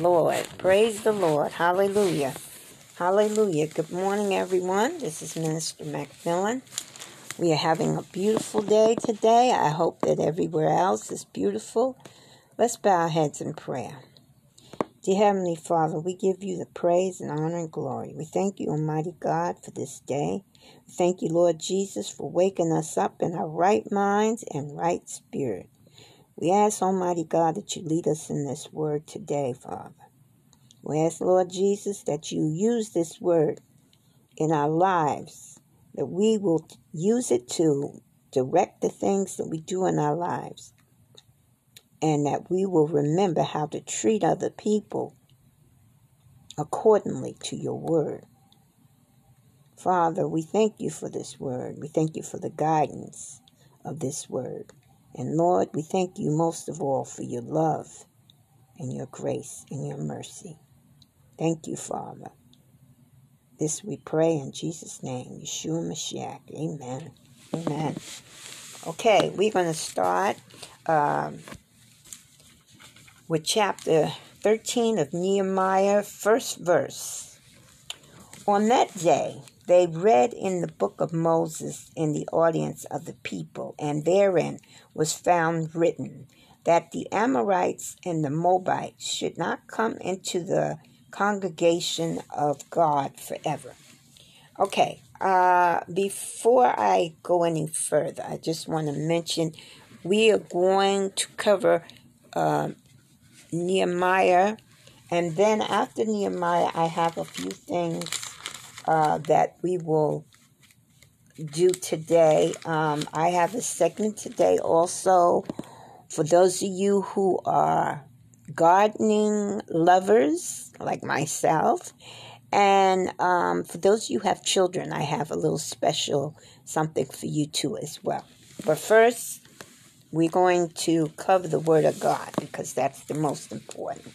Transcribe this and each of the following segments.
Lord. Praise the Lord. Hallelujah. Hallelujah. Good morning, everyone. This is Minister Macmillan. We are having a beautiful day today. I hope that everywhere else is beautiful. Let's bow our heads in prayer. Dear Heavenly Father, we give you the praise and honor and glory. We thank you, Almighty God, for this day. We thank you, Lord Jesus, for waking us up in our right minds and right spirit. We ask, Almighty God, that you lead us in this word today, Father. We ask, Lord Jesus, that you use this word in our lives, that we will use it to direct the things that we do in our lives and that we will remember how to treat other people accordingly to your word. Father, we thank you for this word. We thank you for the guidance of this word. And Lord, we thank you most of all for your love and your grace and your mercy. Thank you, Father. This we pray in Jesus' name, Yeshua Mashiach. Amen. Amen. Okay, we're going to start um, with chapter 13 of Nehemiah, first verse. On that day, they read in the book of Moses in the audience of the people, and therein was found written that the Amorites and the Moabites should not come into the congregation of God forever. Okay, uh, before I go any further, I just want to mention we are going to cover uh, Nehemiah. And then after Nehemiah, I have a few things uh, that we will do today. Um, I have a segment today also for those of you who are gardening lovers like myself. And um, for those of you who have children, I have a little special something for you too as well. But first, we're going to cover the Word of God because that's the most important.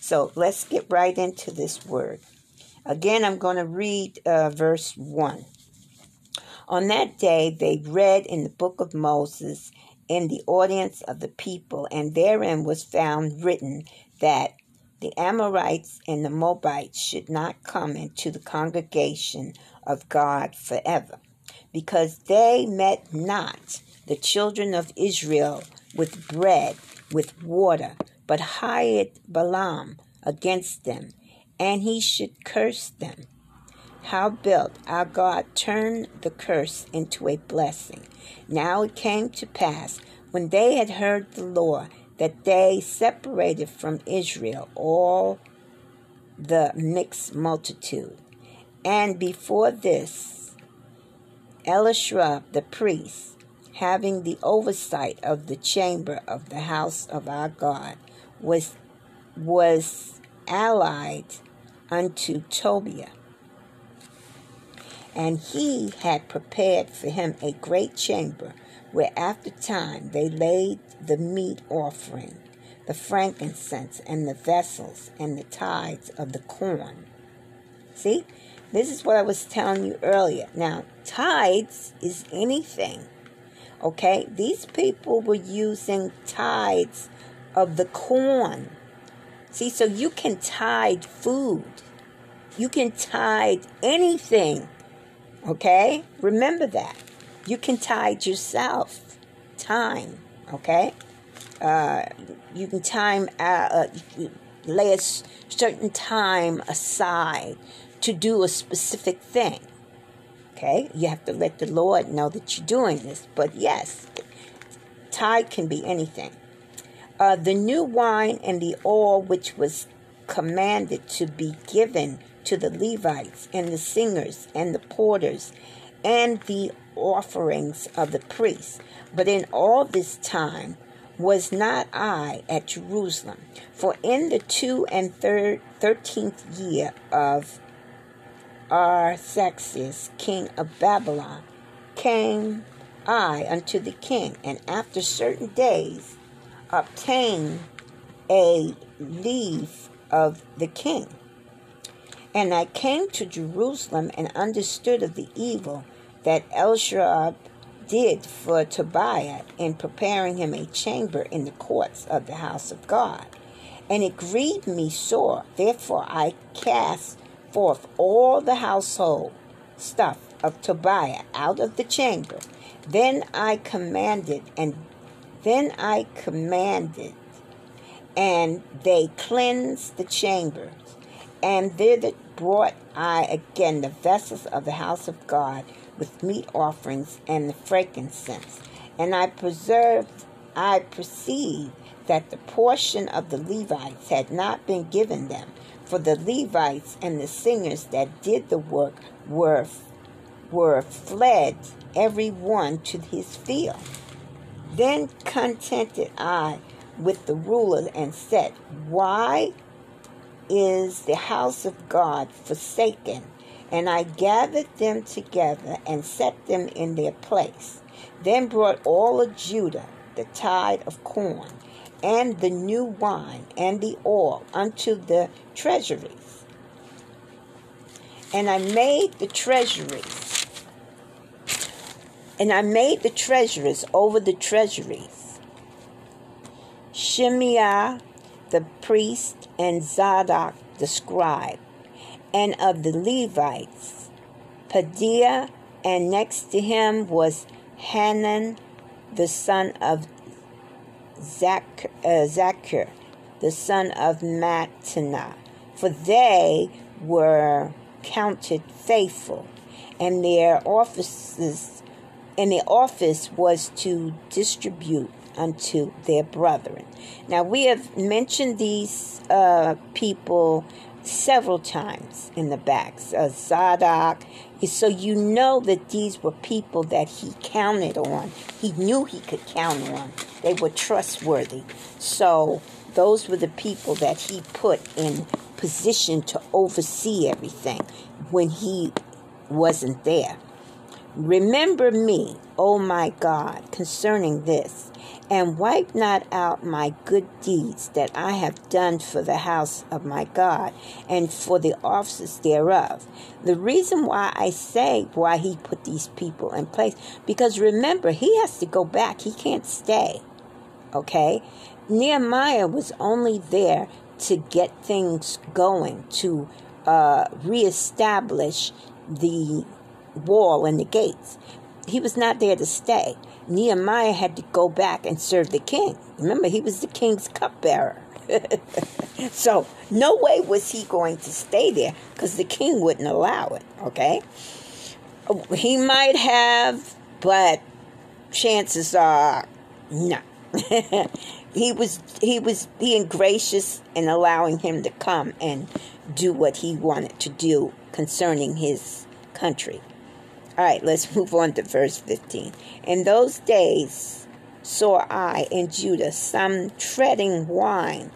So let's get right into this Word. Again, I'm going to read uh, verse 1. On that day, they read in the book of Moses in the audience of the people, and therein was found written that the Amorites and the Moabites should not come into the congregation of God forever, because they met not the children of Israel with bread, with water, but hired Balaam against them, and he should curse them. Howbeit our God turned the curse into a blessing. Now it came to pass, when they had heard the law, that they separated from Israel all the mixed multitude. And before this, Elishua the priest, having the oversight of the chamber of the house of our God, was, was allied unto Tobiah. And he had prepared for him a great chamber, where after time they laid the meat offering, the frankincense, and the vessels, and the tithes of the corn. See, this is what I was telling you earlier. Now, tithes is anything Okay, these people were using tithes of the corn. See, so you can tide food, you can tide anything. Okay, remember that. You can tide yourself time. Okay, uh, you can time uh, uh, lay a certain time aside to do a specific thing. Okay? You have to let the Lord know that you're doing this. But yes, tide can be anything. Uh, the new wine and the oil which was commanded to be given to the Levites and the singers and the porters and the offerings of the priests. But in all this time was not I at Jerusalem, for in the two and third thirteenth year of Artaxerxes, king of Babylon, came I unto the king, and after certain days obtained a leave of the king. And I came to Jerusalem and understood of the evil that Elishua did for Tobiah in preparing him a chamber in the courts of the house of God. And it grieved me sore. Therefore I cast forth all the household stuff of Tobiah out of the chamber. Then I commanded, and then I commanded, and they cleansed the chambers. And thither brought I again the vessels of the house of God with meat offerings and the frankincense. And I preserved, I perceived that the portion of the Levites had not been given them, for the Levites and the singers that did the work were were fled every one to his field. Then contented I with the ruler and said, Why is the house of God forsaken? And I gathered them together and set them in their place. Then brought all of Judah the tithe of corn, and the new wine, and the oil unto the treasuries. And I made the treasuries, and I made the treasurers over the treasuries. Shemaiah the priest and Zadok the scribe, and of the Levites, Pedaiah, and next to him was Hanan the son of Zach, uh, the son of Mattaniah, for they were counted faithful, and their offices and the office was to distribute unto their brethren. Now we have mentioned these uh, people several times in the backs. Uh, Zadok, so you know that these were people that he counted on. He knew he could count on. They were trustworthy. So those were the people that he put in position to oversee everything when he wasn't there. Remember me, O my God, concerning this and wipe not out my good deeds that I have done for the house of my God and for the offices thereof. The reason why I say why he put these people in place, because remember, he has to go back, he can't stay. Okay? Nehemiah was only there to get things going, to uh, reestablish the wall and the gates. He was not there to stay. Nehemiah had to go back and serve the king. Remember, he was the king's cupbearer. so, no way was he going to stay there because the king wouldn't allow it, okay? He might have, but chances are no. he was he was being gracious and allowing him to come and do what he wanted to do concerning his country. All right, let's move on to verse 15. In those days saw I in Judah some treading wine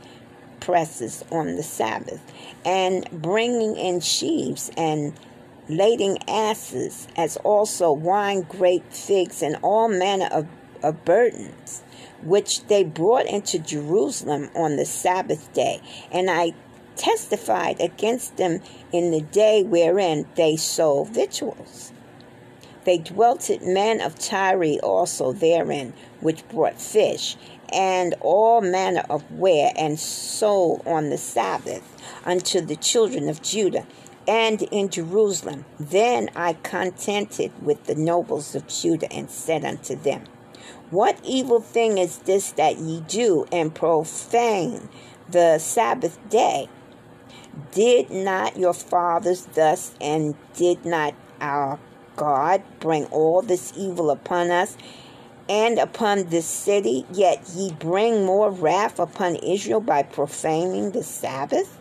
presses on the Sabbath, and bringing in sheaves and lading asses, as also wine, grape, figs, and all manner of, of burdens, which they brought into Jerusalem on the Sabbath day. And I testified against them in the day wherein they sold victuals. They dwelt at men of Tyre also therein, which brought fish, and all manner of ware, and sold on the Sabbath unto the children of Judah, and in Jerusalem. Then I contented with the nobles of Judah, and said unto them, What evil thing is this that ye do, and profane the Sabbath day? Did not your fathers thus, and did not our God bring all this evil upon us and upon this city, yet ye bring more wrath upon Israel by profaning the Sabbath?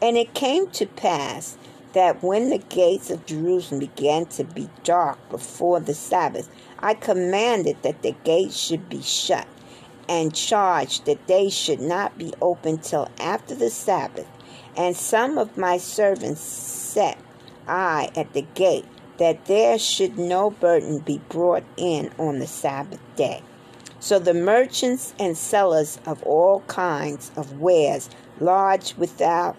And it came to pass that when the gates of Jerusalem began to be dark before the Sabbath, I commanded that the gates should be shut, and charged that they should not be opened till after the Sabbath. And some of my servants set I at the gate that there should no burden be brought in on the Sabbath day. So the merchants and sellers of all kinds of wares lodged without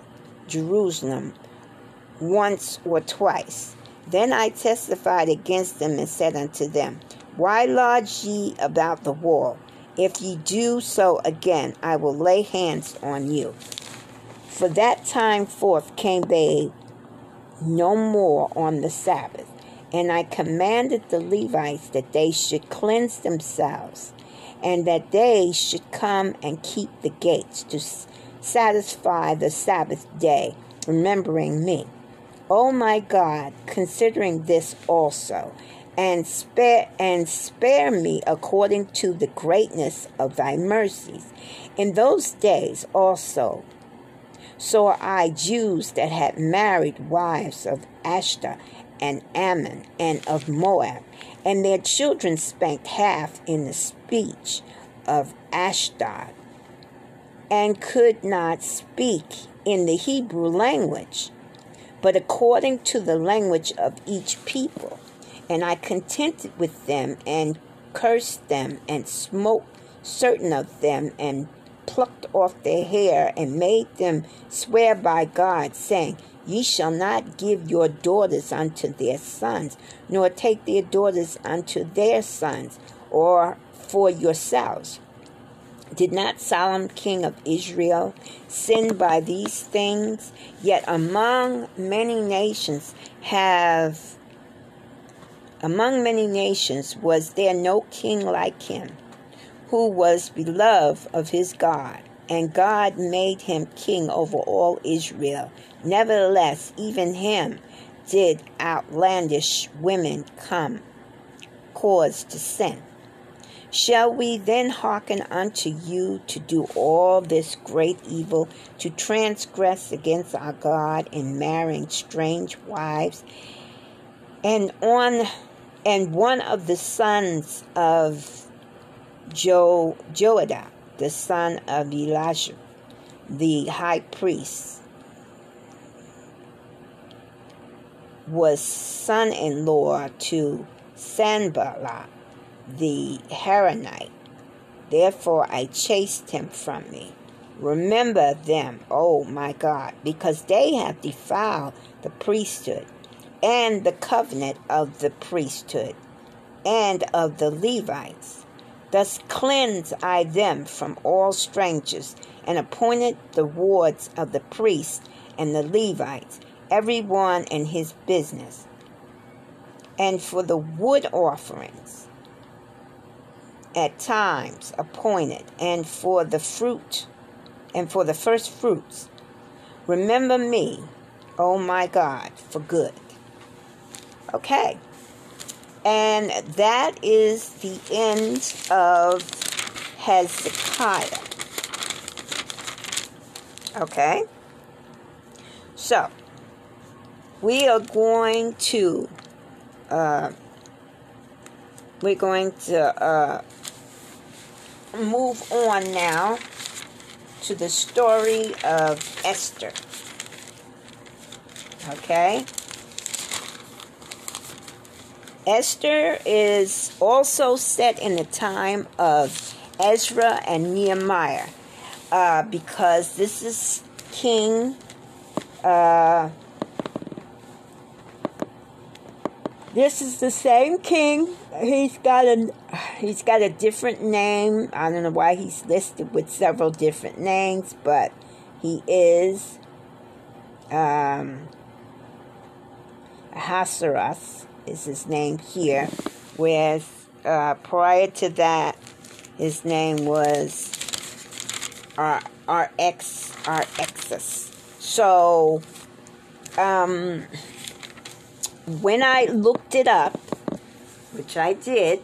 Jerusalem once or twice. Then I testified against them and said unto them, Why lodge ye about the wall? If ye do so again, I will lay hands on you. For that time forth came they no more on the Sabbath. And I commanded the Levites that they should cleanse themselves, and that they should come and keep the gates to satisfy the Sabbath day, remembering me. O my God, considering this also, and spare and spare me according to the greatness of thy mercies. In those days also saw I Jews that had married wives of Ashtar and Ammon and of Moab, and their children spanked half in the speech of Ashdod, and could not speak in the Hebrew language, but according to the language of each people. And I contented with them and cursed them and smote certain of them and plucked off their hair and made them swear by God, saying, Ye shall not give your daughters unto their sons, nor take their daughters unto their sons, or for yourselves. Did not Solomon king of Israel sin by these things? Yet among many nations have among many nations was there no king like him, who was beloved of his God, and God made him king over all Israel. Nevertheless, even him did outlandish women come cause to sin. Shall we then hearken unto you to do all this great evil, to transgress against our God in marrying strange wives? And on and one of the sons of jo, Joiada, the son of Elijah, the high priest, was son in law to Sanballat the Haranite. Therefore I chased him from me. Remember them, O my God, because they have defiled the priesthood and the covenant of the priesthood and of the Levites. Thus cleanse I them from all strangers, and appointed the wards of the priests and the Levites, every one in his business. And for the wood offerings, at times appointed, and for the fruit, and for the first fruits, remember me, O my God, for good. Okay. And that is the end of Hezekiah. Okay. So, we are going to, uh, we're going to uh, move on now to the story of Esther. Okay? Esther is also set in the time of Ezra and Nehemiah uh, because this is King. Uh, this is the same king. He's got a he's got a different name. I don't know why he's listed with several different names, but he is um, Ahasuerus is his name here, whereas uh, prior to that, his name was R RX. So, um, when I looked it up, which I did,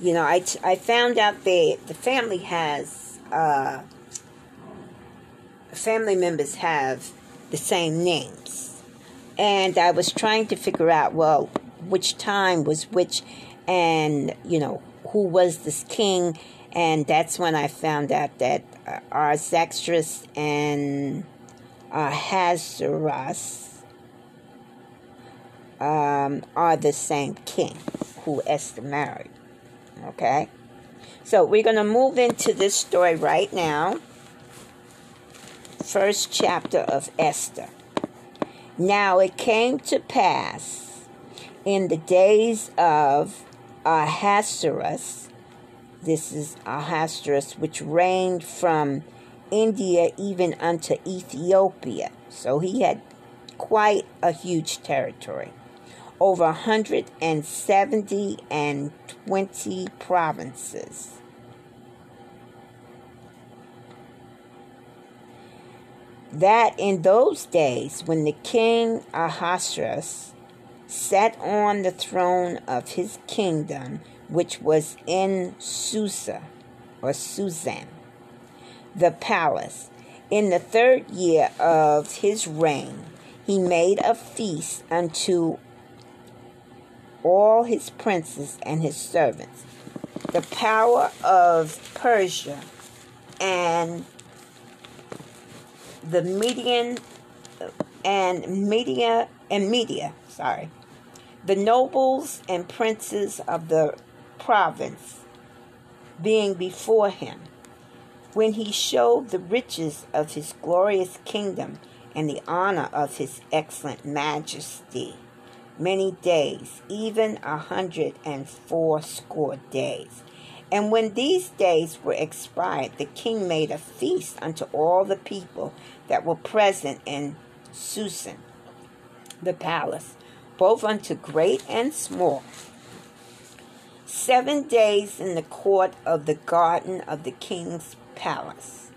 you know, I, I found out they the family has uh, family members have the same names, and I was trying to figure out well which time was which, and you know who was this king, and that's when I found out that uh, Artaxerxes and Ahasuerus um, are the same king who Esther married. Okay, so we're going to move into this story right now. First chapter of Esther. Now it came to pass in the days of Ahasuerus, This is Ahasuerus, which reigned from India even unto Ethiopia. So he had quite a huge territory. Over 170 and 20 provinces. That in those days, when the king Ahasuerus sat on the throne of his kingdom, which was in Susa or Shushan, the palace. In the third year of his reign, he made a feast unto all his princes and his servants. The power of Persia and the Median and Media and Media, sorry, the nobles and princes of the province being before him, when he showed the riches of his glorious kingdom and the honor of his excellent majesty many days, even a hundred and fourscore days. And when these days were expired, the king made a feast unto all the people that were present in Shushan, the palace, both unto great and small. Seven days in the court of the garden of the king's palace,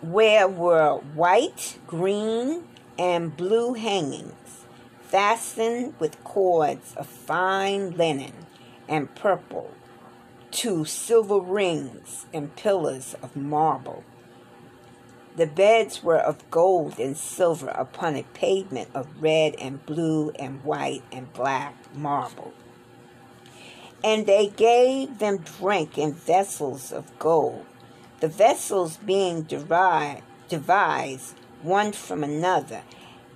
where were white, green, and blue hangings, fastened with cords of fine linen and purple to silver rings and pillars of marble. The beds were of gold and silver upon a pavement of red and blue and white and black marble. And they gave them drink in vessels of gold, the vessels being derived, devised one from another,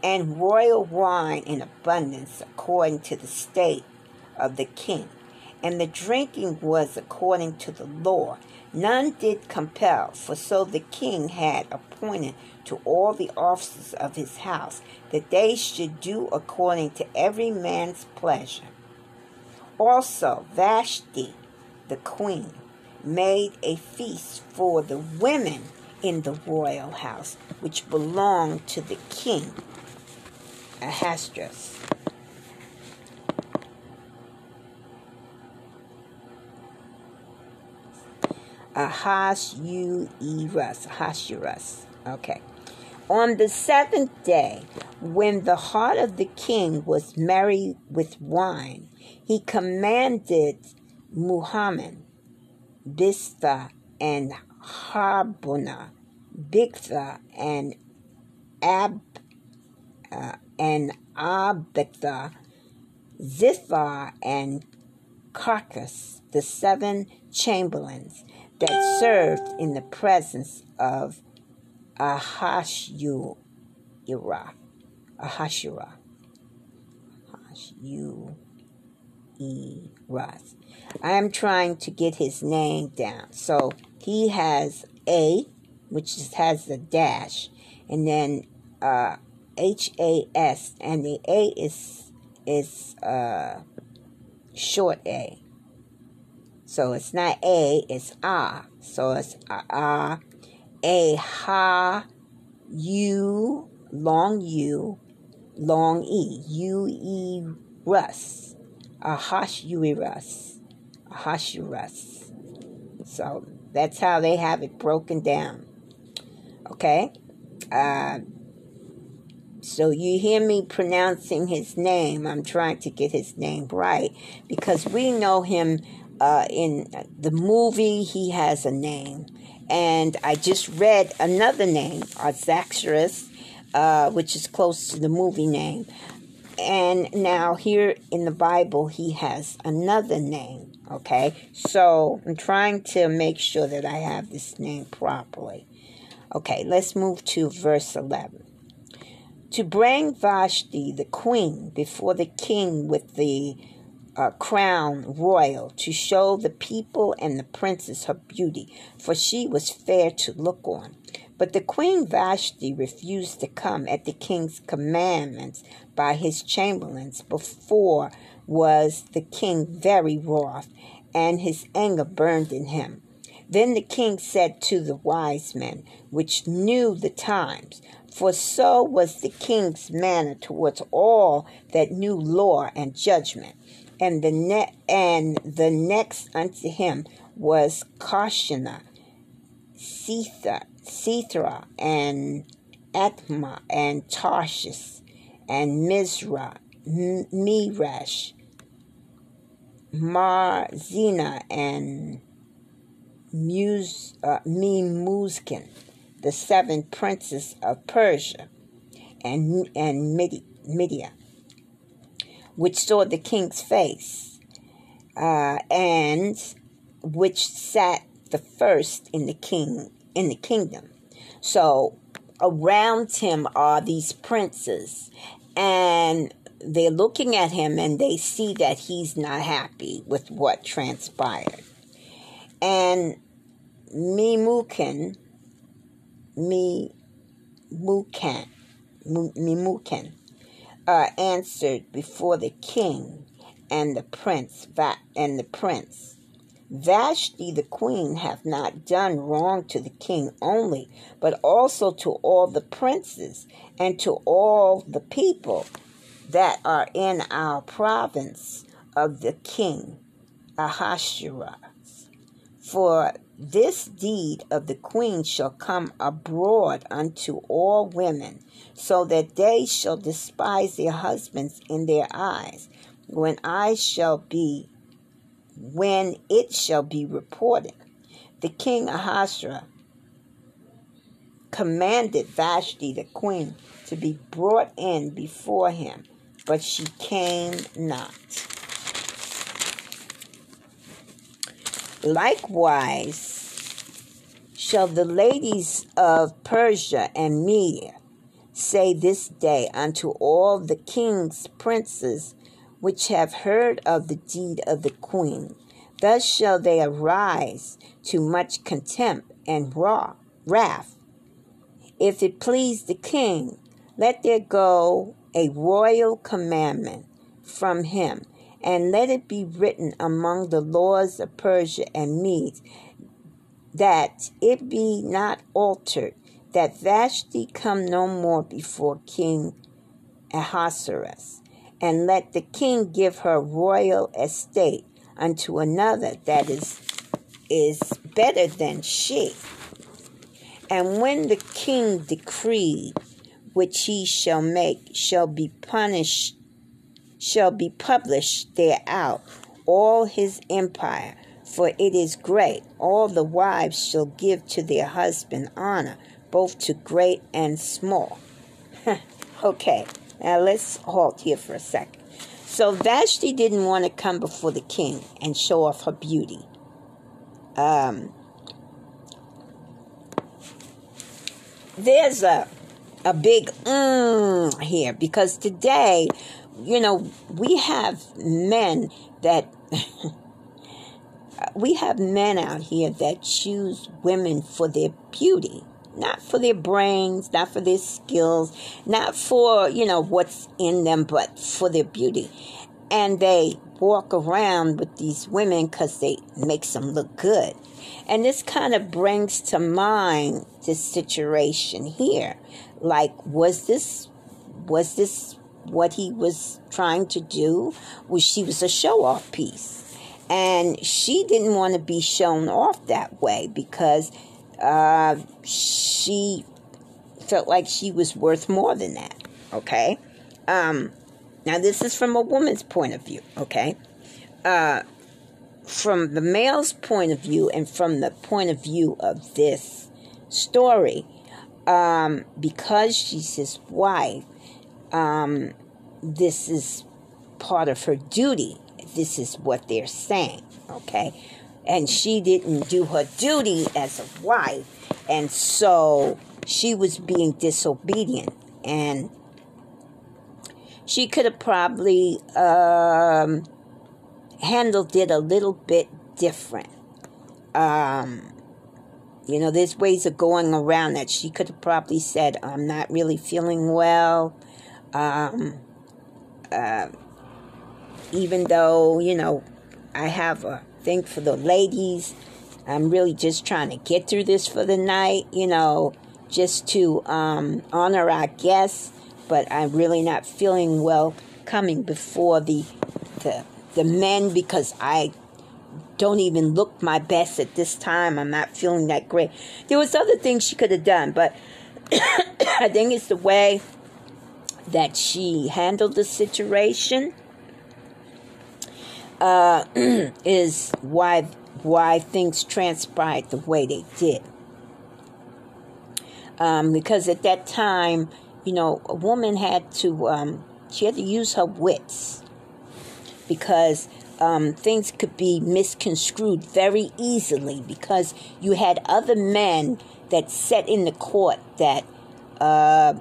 and royal wine in abundance according to the state of the king and the drinking was according to the law. None did compel, for so the king had appointed to all the officers of his house that they should do according to every man's pleasure. Also, Vashti, the queen, made a feast for the women in the royal house, which belonged to the king Ahasuerus. Ahasuerus. Ahasuerus. Okay. On the seventh day, when the heart of the king was merry with wine, he commanded Mehuman, Biztha, and Harbona, Bigtha, and Ab uh, and Abitha, Zithar, and Carcas, the seven chamberlains, that served in the presence of Ahasuerus. Ahasuerus. Ahasuerus. I am trying to get his name down. So he has A, which has the dash, and then uh, H A S, and the A is is uh, short A. So it's not A, it's A. So it's A, A, Ha, U, long U, long E, U, E, Russ, Ahasuerus, Ahasuerus. So that's how they have it broken down. Okay? Uh, so you hear me pronouncing his name. I'm trying to get his name right because we know him uh, in the movie, he has a name. And I just read another name, Artaxerxes, uh, which is close to the movie name. And now here in the Bible, he has another name. Okay, so I'm trying to make sure that I have this name properly. Okay, let's move to verse 11. To bring Vashti, the queen, before the king with the uh, crown royal to show the people and the princes her beauty, for she was fair to look on. But the queen Vashti refused to come at the king's commandments by his chamberlains. Before was the king very wroth, and his anger burned in him. Then the king said to the wise men, which knew the times, for so was the king's manner towards all that knew law and judgment. And the ne- and the next unto him was Carshena, Sethra, Sethra, and Atma, and Tarshish, and Mizra, M- Mirash, Marsena, and Muz, uh, Memuzkin, the seven princes of Persia and, and Media, which saw the king's face, uh, and which sat the first in the king in the kingdom. So around him are these princes, and they're looking at him and they see that he's not happy with what transpired. And Mimukin, Mimukan, Mimukan, uh, answered before the king and the prince and the prince. Vashti the queen hath not done wrong to the king only, but also to all the princes and to all the people that are in our province of the king Ahasuerus. For this deed of the queen shall come abroad unto all women, so that they shall despise their husbands in their eyes, when I shall be, when it shall be reported. The king Ahasuerus commanded Vashti the queen to be brought in before him, but she came not. Likewise, shall the ladies of Persia and Media say this day unto all the king's princes which have heard of the deed of the queen. Thus shall they arise to much contempt and wrath. If it please the king, let there go a royal commandment from him and let it be written among the laws of Persia and Medes that it be not altered, that Vashti come no more before King Ahasuerus, and let the king give her royal estate unto another that is is better than she. And when the king decreed which he shall make shall be punished shall be published thereout all his empire, for it is great. All the wives shall give to their husband honor, both to great and small. okay, now let's halt here for a second. So Vashti didn't want to come before the king and show off her beauty. Um, there's a a big mm here because today you know, we have men that we have men out here that choose women for their beauty, not for their brains, not for their skills, not for, you know, what's in them, but for their beauty. And they walk around with these women because they makes them look good. And this kind of brings to mind this situation here. Like, was this was this what he was trying to do was she was a show off piece. And she didn't want to be shown off that way because uh, she felt like she was worth more than that. Okay? Um, now, this is from a woman's point of view. Okay? Uh, from the male's point of view and from the point of view of this story, um, because she's his wife, um, this is part of her duty. This is what they're saying, okay? And she didn't do her duty as a wife, and so she was being disobedient. And she could have probably um, handled it a little bit different. Um, you know, there's ways of going around that. She could have probably said, I'm not really feeling well. Um, uh, even though, you know, I have a thing for the ladies, I'm really just trying to get through this for the night, you know, just to um, honor our guests. But I'm really not feeling well coming before the the the men because I don't even look my best at this time. I'm not feeling that great. There was other things she could have done, but I think it's the way that she handled the situation uh, is why why things transpired the way they did. Um, because at that time, you know, a woman had to um, she had to use her wits because um, things could be misconstrued very easily because you had other men that sat in the court that uh,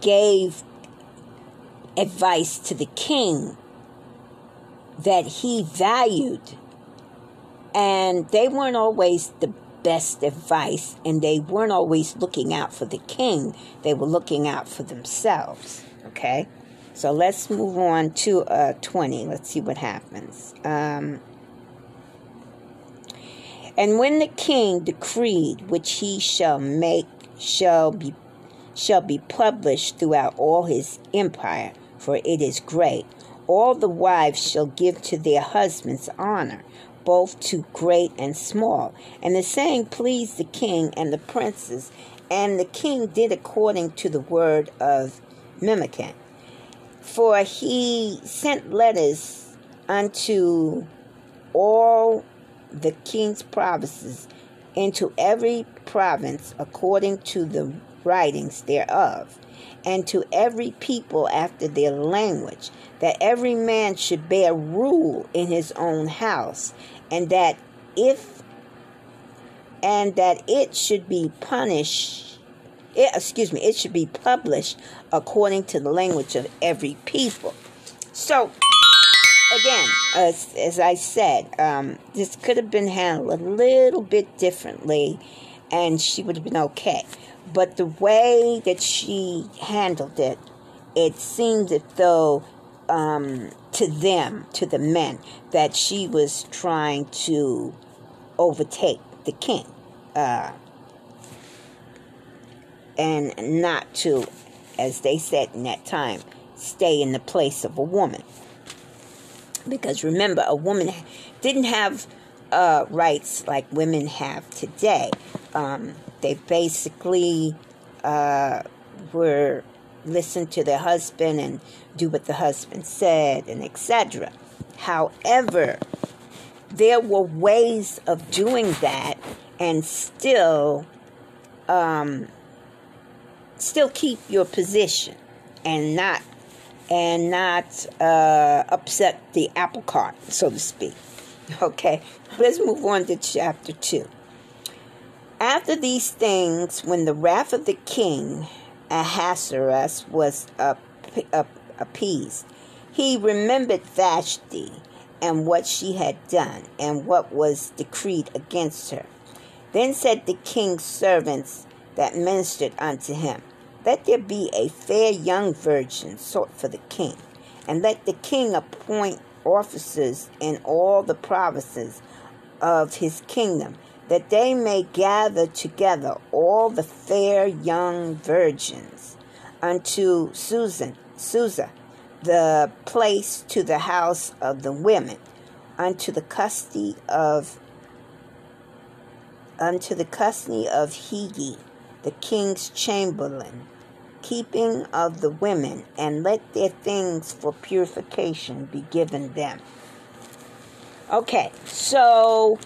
gave advice to the king that he valued. And they weren't always the best advice, and they weren't always looking out for the king. They were looking out for themselves. Okay? So let's move on to uh, 20. Let's see what happens. Um, and when the king decreed which he shall make shall be shall be published throughout all his empire, for it is great. All the wives shall give to their husbands honor, both to great and small. And the saying pleased the king and the princes, and the king did according to the word of Memucan. For he sent letters unto all the king's provinces, into every province according to the writings thereof, and to every people after their language, that every man should bear rule in his own house, and that if and that it should be punished it, excuse me, it should be published according to the language of every people. So, again, as, as I said, um, this could have been handled a little bit differently, and she would have been okay. But the way that she handled it, it seemed as though um, to them, to the men, that she was trying to overtake the king. Uh, and not to, as they said in that time, stay in the place of a woman. Because remember, a woman didn't have uh, rights like women have today. Um, they basically uh, were listen to their husband and do what the husband said and etc. However, there were ways of doing that and still um, still keep your position and not and not uh, upset the apple cart, so to speak. Okay, let's move on to chapter 2. After these things, when the wrath of the king Ahasuerus was appeased, he remembered Vashti and what she had done and what was decreed against her. Then said the king's servants that ministered unto him, Let there be a fair young virgin sought for the king, and let the king appoint officers in all the provinces of his kingdom that they may gather together all the fair young virgins unto Shushan, Susa, the place to the house of the women, unto the custody of unto the custody of Hegai, the king's chamberlain, keeping of the women, and let their things for purification be given them. Okay, so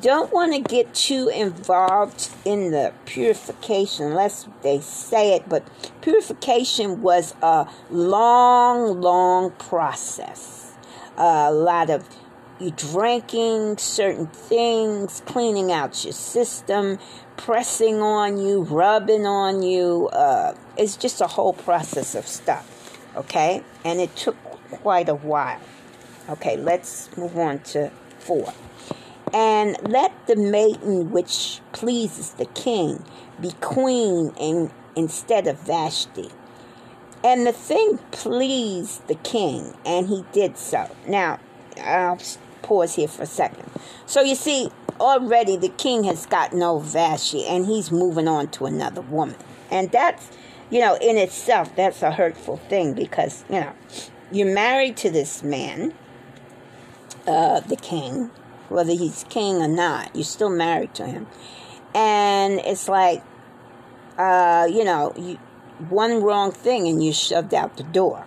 don't want to get too involved in the purification unless they say it, but purification was a long, long process. A lot of you drinking certain things, cleaning out your system, pressing on you, rubbing on you. Uh, it's just a whole process of stuff, okay? And it took quite a while. Okay, let's move on to four. And let the maiden which pleases the king be queen in, instead of Vashti. And the thing pleased the king, and he did so. Now, I'll pause here for a second. So you see, already the king has gotten over Vashti and he's moving on to another woman. And that's, you know, in itself, that's a hurtful thing because, you know, you're married to this man, uh, the king, whether he's king or not, you're still married to him. And it's like, uh, you know, you, one wrong thing and you're shoved out the door.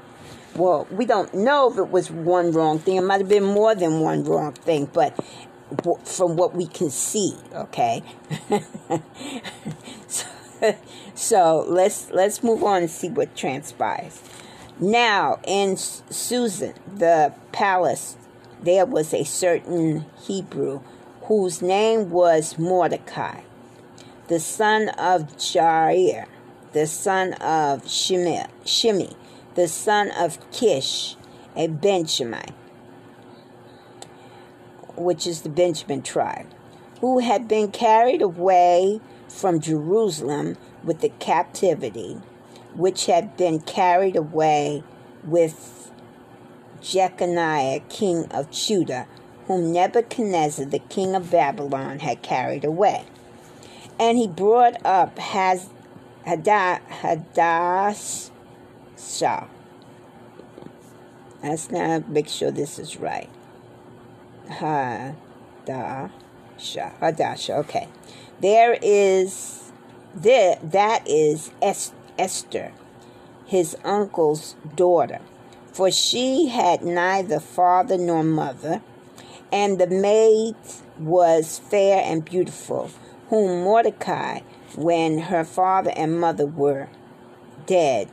Well, we don't know if it was one wrong thing. It might have been more than one wrong thing, but from what we can see, okay. so, so let's let's move on and see what transpires. Now, in Shushan, the palace, there was a certain Hebrew whose name was Mordecai, the son of Jair, the son of Shimei, the son of Kish, a Benjamite, which is the Benjamin tribe, who had been carried away from Jerusalem with the captivity, which had been carried away with Jeconiah, king of Judah, whom Nebuchadnezzar, the king of Babylon, had carried away. And he brought up Haz, Hadassah. Let's now make sure this is right. Hadasha. Hadasha. Okay. There is there that is Esther, his uncle's daughter, for she had neither father nor mother, and the maid was fair and beautiful, whom Mordecai, when her father and mother were dead,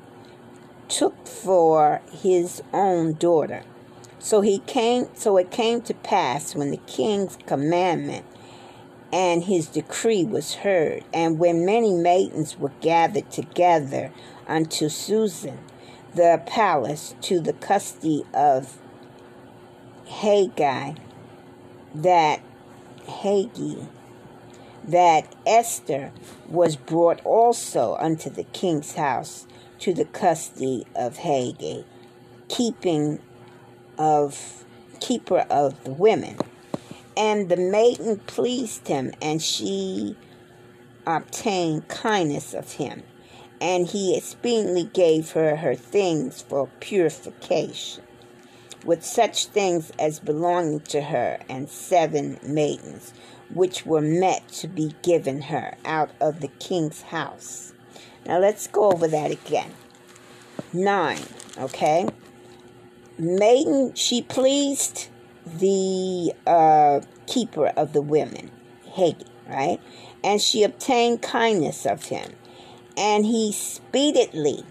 took for his own daughter. So he came so it came to pass when the king's commandment and his decree was heard, and when many maidens were gathered together unto Shushan, the palace, to the custody of Haggai, that Haggai, that Esther was brought also unto the king's house to the custody of Haggai, keeping of keeper of the women. And the maiden pleased him, and she obtained kindness of him. And he expediently gave her her things for purification, with such things as belonging to her, and seven maidens, which were met to be given her out of the king's house. Now let's go over that again. Nine, okay? maiden, she pleased the uh, keeper of the women, Haggai, right? And she obtained kindness of him. And he speedily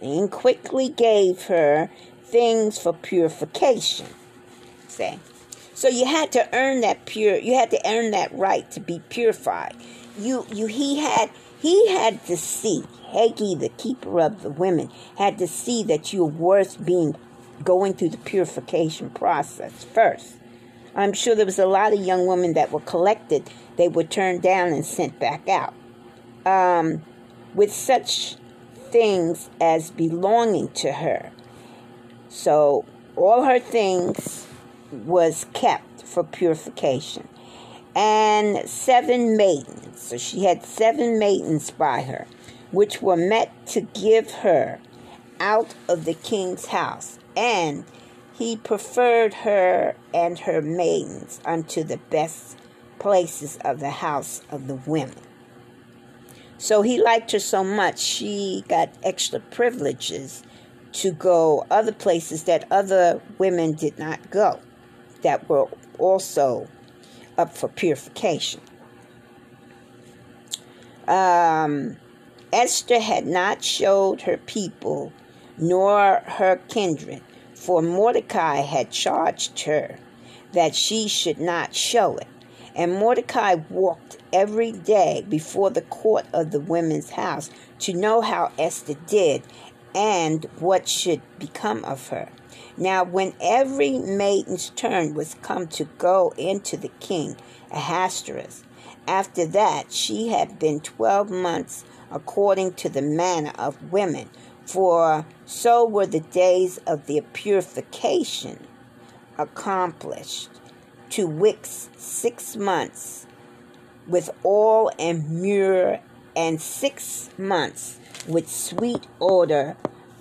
and quickly gave her things for purification. Say. So you had to earn that pure you had to earn that right to be purified. You you he had he had to see, Haggai, the keeper of the women, had to see that you're worth being going through the purification process first. I'm sure there was a lot of young women that were collected, they were turned down and sent back out. Um, with such things as belonging to her. So all her things was kept for purification. And seven maidens, so she had seven maidens by her, which were met to give her out of the king's house and he preferred her and her maidens unto the best places of the house of the women. So he liked her so much, she got extra privileges to go other places that other women did not go, that were also up for purification. Um, Esther had not showed her people nor her kindred, for Mordecai had charged her that she should not show it. And Mordecai walked every day before the court of the women's house to know how Esther did and what should become of her. Now, when every maiden's turn was come to go into the king Ahasuerus, after that she had been twelve months according to the manner of women for so were the days of their purification accomplished to wix six months with oil and myrrh, and six months with sweet odor,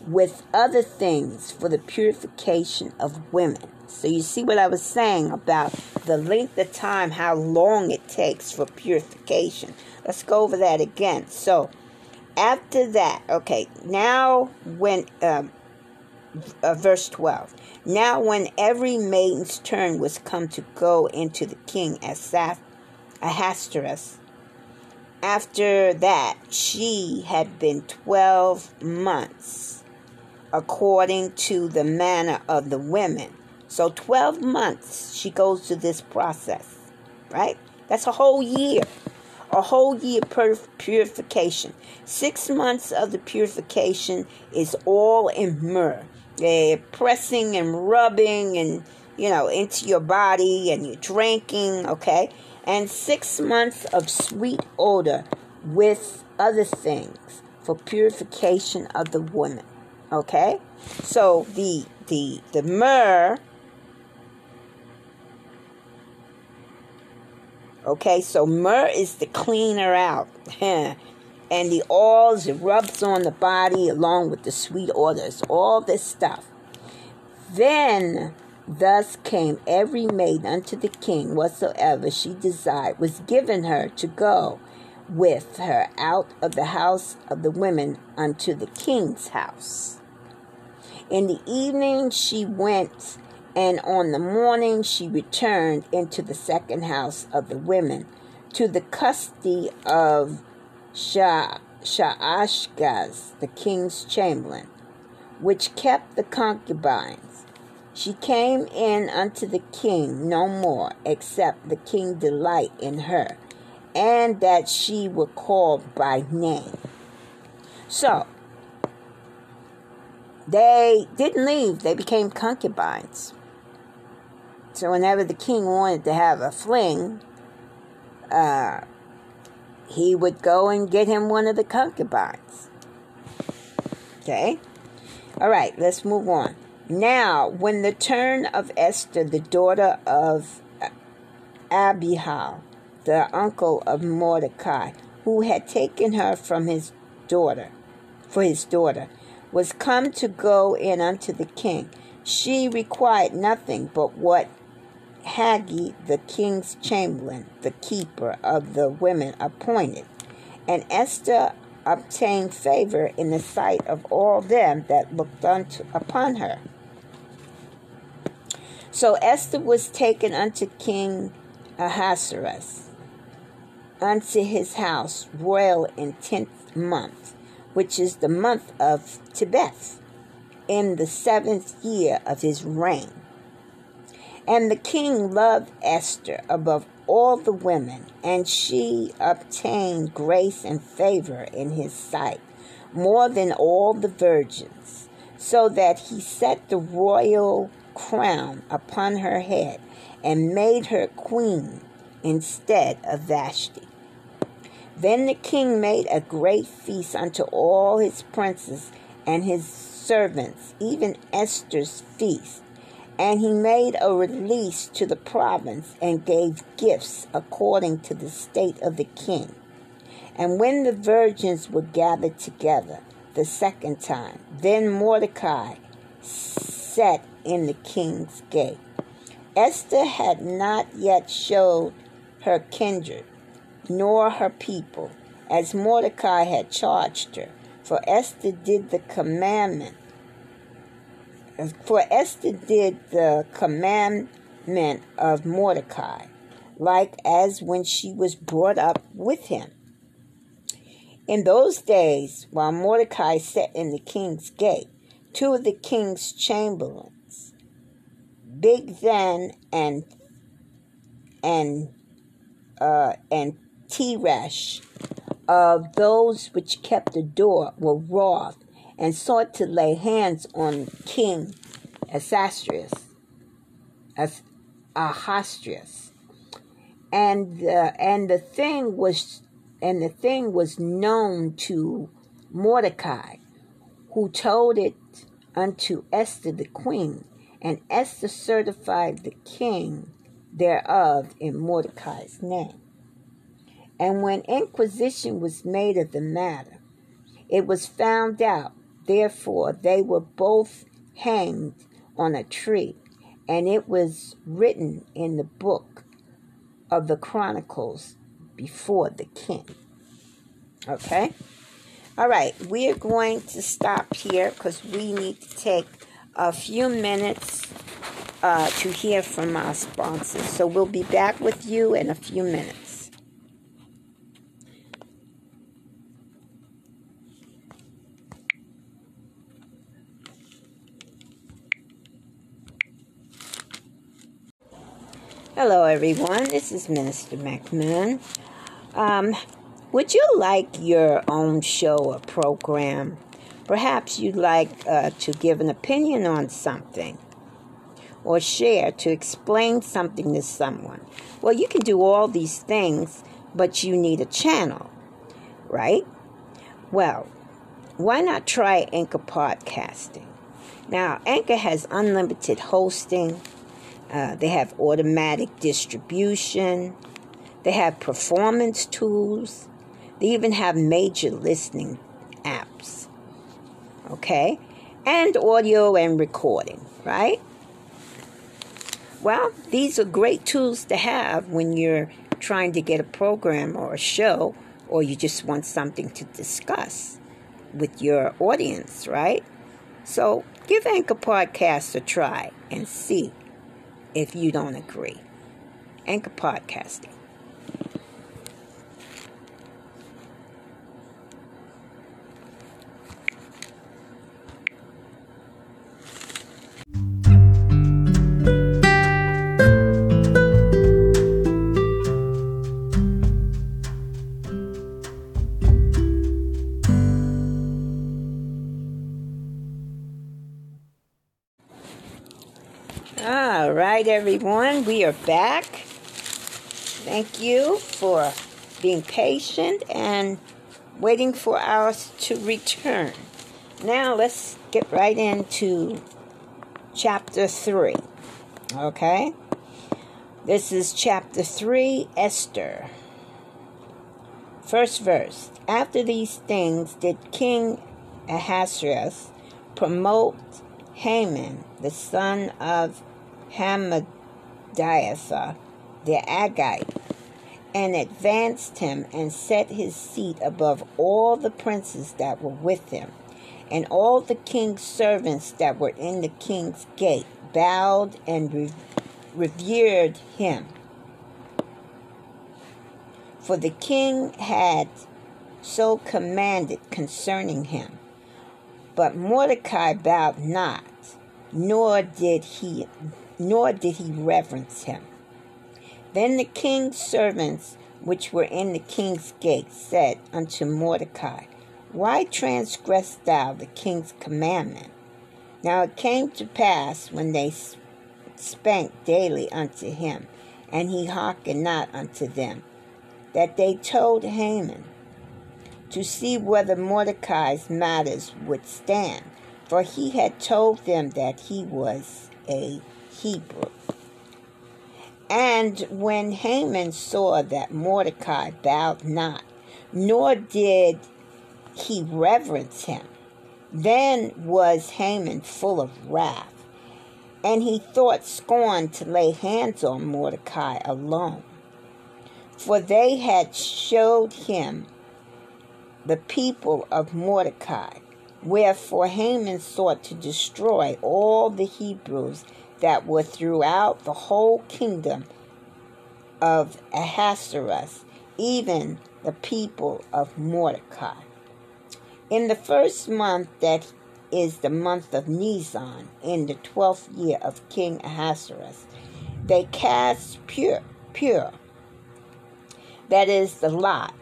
with other things for the purification of women. So you see what I was saying about the length of time, how long it takes for purification. Let's go over that again. So after that, okay, now when um, uh, verse 12. Now, when every maiden's turn was come to go into the king Asaph, Ahasuerus, after that she had been 12 months, according to the manner of the women. So, 12 months she goes through this process, right? That's a whole year. A whole year purification. Six months of the purification is all in myrrh pressing and rubbing and you know into your body and you're drinking okay? And six months of sweet odor with other things for purification of the woman okay? So the the the myrrh okay? So myrrh is the cleaner out and the oils it rubs on the body along with the sweet odors, all this stuff. Then thus came every maid unto the king whatsoever she desired was given her to go with her out of the house of the women unto the king's house. In the evening she went, and on the morning she returned into the second house of the women to the custody of Sha, Shaashgaz, the king's chamberlain, which kept the concubines. She came in unto the king no more, except the king delight in her, and that she were called by name. So, they didn't leave, they became concubines. So, whenever the king wanted to have a fling, uh, he would go and get him one of the concubines. Okay? All right, let's move on. Now, when the turn of Esther, the daughter of Abihail, the uncle of Mordecai, who had taken her from his daughter, for his daughter, was come to go in unto the king, she required nothing but what Haggai, the king's chamberlain, the keeper of the women, appointed. And Esther obtained favor in the sight of all them that looked unto, upon her. So Esther was taken unto King Ahasuerus, unto his house, royal in tenth month, which is the month of Tebeth, in the seventh year of his reign. And the king loved Esther above all the women, and she obtained grace and favor in his sight more than all the virgins, so that he set the royal crown upon her head and made her queen instead of Vashti. Then the king made a great feast unto all his princes and his servants, even Esther's feast and he made a release to the province and gave gifts according to the state of the king. And when the virgins were gathered together the second time, then Mordecai sat in the king's gate. Esther had not yet showed her kindred, nor her people, as Mordecai had charged her. For Esther did the commandment for Esther did the commandment of Mordecai, like as when she was brought up with him. In those days, while Mordecai sat in the king's gate, two of the king's chamberlains, Bigthan and and uh, and Teresh, of those which kept the door, were wroth and sought to lay hands on King Ahasuerus, as Ahasuerus, and uh, and the thing was and the thing was known to Mordecai, who told it unto Esther the queen, And Esther certified the king thereof in Mordecai's name. And when inquisition was made of the matter, it was found out. Therefore, they were both hanged on a tree, and it was written in the book of the Chronicles before the king. Okay? All right, we are going to stop here because we need to take a few minutes uh, to hear from our sponsors. So we'll be back with you in a few minutes. Hello, everyone. This is Minister McMahon. Um, would you like your own show or program? Perhaps you'd like uh, to give an opinion on something or share to explain something to someone. Well, you can do all these things, but you need a channel, right? Well, why not try Anchor Podcasting? Now, Anchor has unlimited hosting, uh, they have automatic distribution, they have performance tools, they even have major listening apps. Okay? And audio and recording, right? Well, these are great tools to have when you're trying to get a program or a show or you just want something to discuss with your audience, right? So give Anchor Podcast a try and see if you don't agree. Anchor Podcasting. Right, everyone, we are back. Thank you for being patient and waiting for us to return. Now, let's get right into chapter 3. Okay? This is chapter 3, Esther. First verse. After these things did King Ahasuerus promote Haman, the son of Hammedatha the Agagite, and advanced him and set his seat above all the princes that were with him. And all the king's servants that were in the king's gate bowed and re- revered him. For the king had so commanded concerning him. But Mordecai bowed not, nor did he nor did he reverence him. Then the king's servants which were in the king's gate said unto Mordecai, Why transgressed thou the king's commandment? Now it came to pass when they spake daily unto him, and he hearkened not unto them, that they told Haman to see whether Mordecai's matters would stand, for he had told them that he was a Hebrew. And when Haman saw that Mordecai bowed not, nor did he reverence him, then was Haman full of wrath, and he thought scorn to lay hands on Mordecai alone. For they had showed him the people of Mordecai, wherefore Haman sought to destroy all the Hebrews that were throughout the whole kingdom of Ahasuerus, even the people of Mordecai. In the first month, that is the month of Nisan, in the twelfth year of King Ahasuerus, they cast Pur, Pur, that is the lot,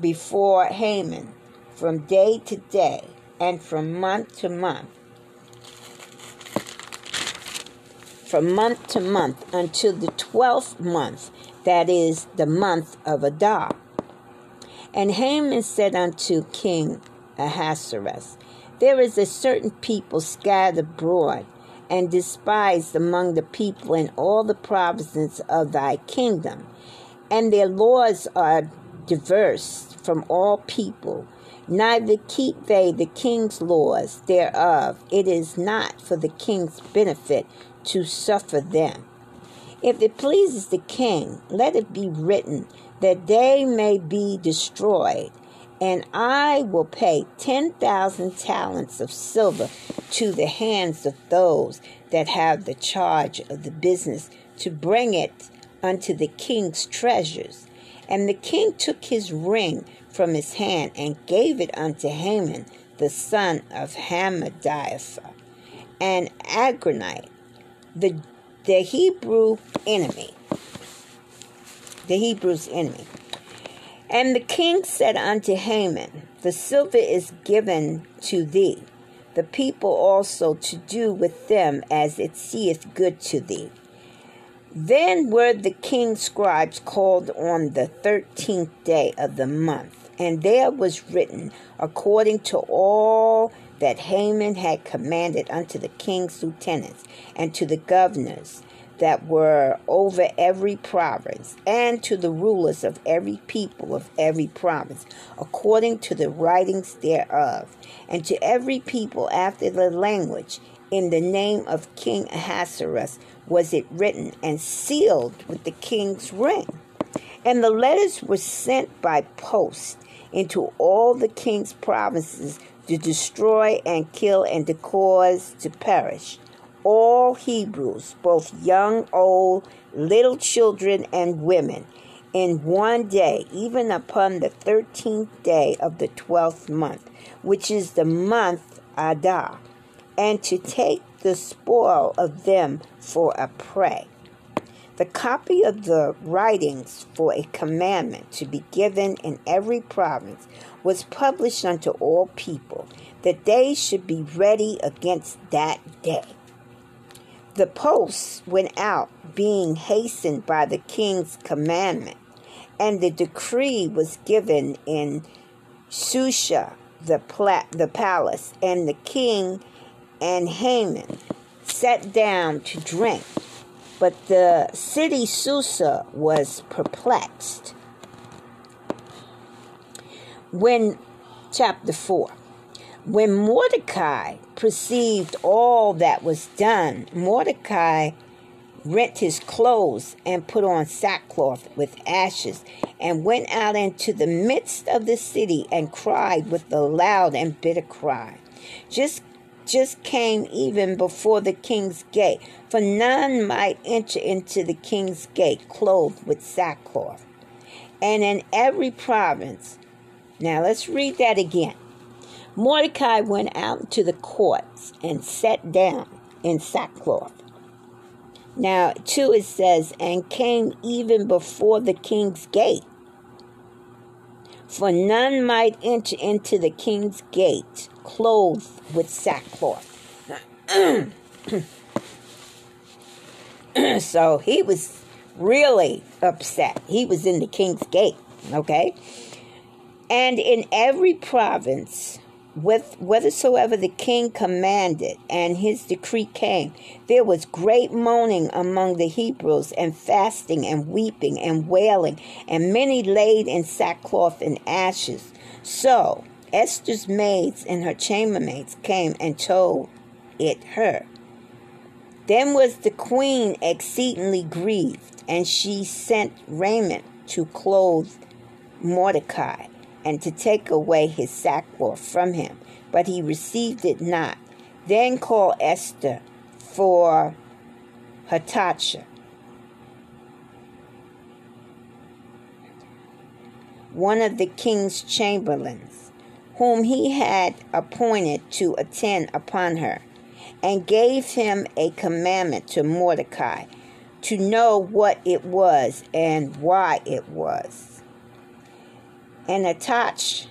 before Haman from day to day and from month to month from month to month until the twelfth month, that is the month of Adar. And Haman said unto King Ahasuerus, There is a certain people scattered abroad, and despised among the people in all the provinces of thy kingdom. And their laws are diverse from all people. Neither keep they the king's laws thereof. It is not for the king's benefit to suffer them. If it pleases the king, let it be written that they may be destroyed, and I will pay 10,000 talents of silver to the hands of those that have the charge of the business to bring it unto the king's treasures. And the king took his ring from his hand and gave it unto Haman, the son of Hammedatha, an Agagite, the, the Hebrew enemy. The Hebrew's enemy. And the king said unto Haman, The silver is given to thee, the people also to do with them as it seeth good to thee. Then were the king's scribes called on the thirteenth day of the month, and there was written, according to all that Haman had commanded unto the king's lieutenants and to the governors that were over every province, and to the rulers of every people of every province, according to the writings thereof, and to every people after the language, in the name of King Ahasuerus was it written and sealed with the king's ring. And the letters were sent by post into all the king's provinces to destroy and kill and to cause to perish all Hebrews, both young, old, little children, and women, in one day, even upon the thirteenth day of the twelfth month, which is the month Adar, and to take the spoil of them for a prey. The copy of the writings for a commandment to be given in every province was published unto all people, that they should be ready against that day. The posts went out, being hastened by the king's commandment, and the decree was given in Shusha, the, pla- the palace, and the king and Haman sat down to drink. But the city Susa was perplexed. When, chapter 4, when Mordecai perceived all that was done, Mordecai rent his clothes and put on sackcloth with ashes and went out into the midst of the city and cried with a loud and bitter cry. Just just came even before the king's gate, for none might enter into the king's gate clothed with sackcloth. And in every province, now let's read that again. Mordecai went out to the courts and sat down in sackcloth. Now, two, it says, and came even before the king's gate. For none might enter into the king's gate clothed with sackcloth. so he was really upset. He was in the king's gate, okay? And in every province, with whithersoever the king commanded and his decree came, there was great mourning among the Hebrews, and fasting, and weeping, and wailing, and many laid in sackcloth and ashes. So Esther's maids and her chambermaids came and told it her. Then was the queen exceedingly grieved, and she sent raiment to clothe Mordecai, and to take away his sackcloth from him, but he received it not. Then called Esther for Hatasha, one of the king's chamberlains whom he had appointed to attend upon her, and gave him a commandment to Mordecai to know what it was and why it was. And Hatach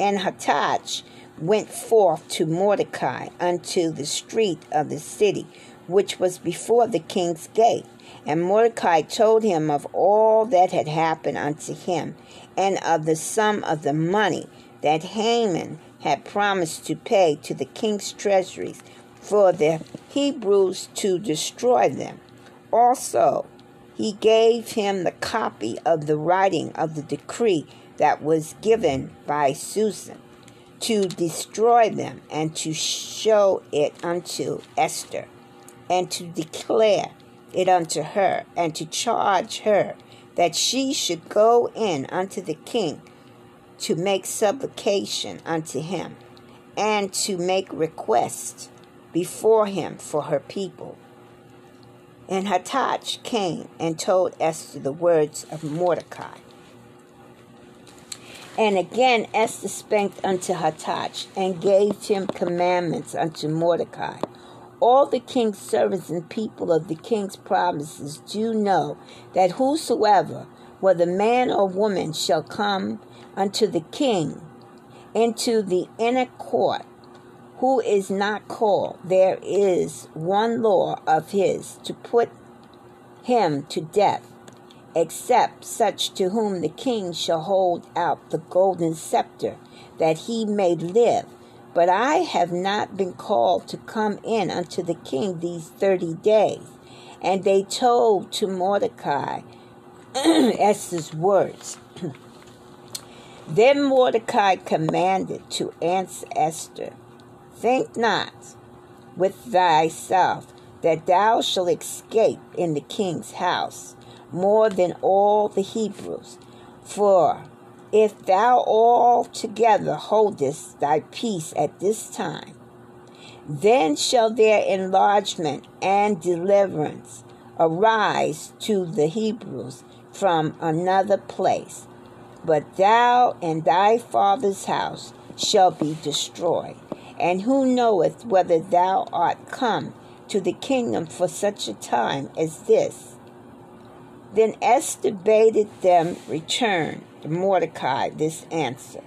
and Hatach went forth to Mordecai unto the street of the city, which was before the king's gate. And Mordecai told him of all that had happened unto him, and of the sum of the money that Haman had promised to pay to the king's treasuries for the Hebrews to destroy them. Also, he gave him the copy of the writing of the decree that was given by Shushan to destroy them and to show it unto Esther and to declare it unto her and to charge her that she should go in unto the king to make supplication unto him and to make request before him for her people. And Hathach came and told Esther the words of Mordecai. And again Esther spake unto Hathach and gave him commandments unto Mordecai. All the king's servants and people of the king's provinces do know that whosoever, whether man or woman, shall come unto the king into the inner court, who is not called, there is one law of his to put him to death, except such to whom the king shall hold out the golden scepter, that he may live. But I have not been called to come in unto the king these thirty days. And they told to Mordecai Esther's words. Then Mordecai commanded to answer Esther Think not with thyself that thou shalt escape in the king's house more than all the Hebrews. For if thou altogether holdest thy peace at this time, then shall their enlargement and deliverance arise to the Hebrews from another place. But thou and thy father's house shall be destroyed. And who knoweth whether thou art come to the kingdom for such a time as this? Then Esther bade them return to Mordecai this answer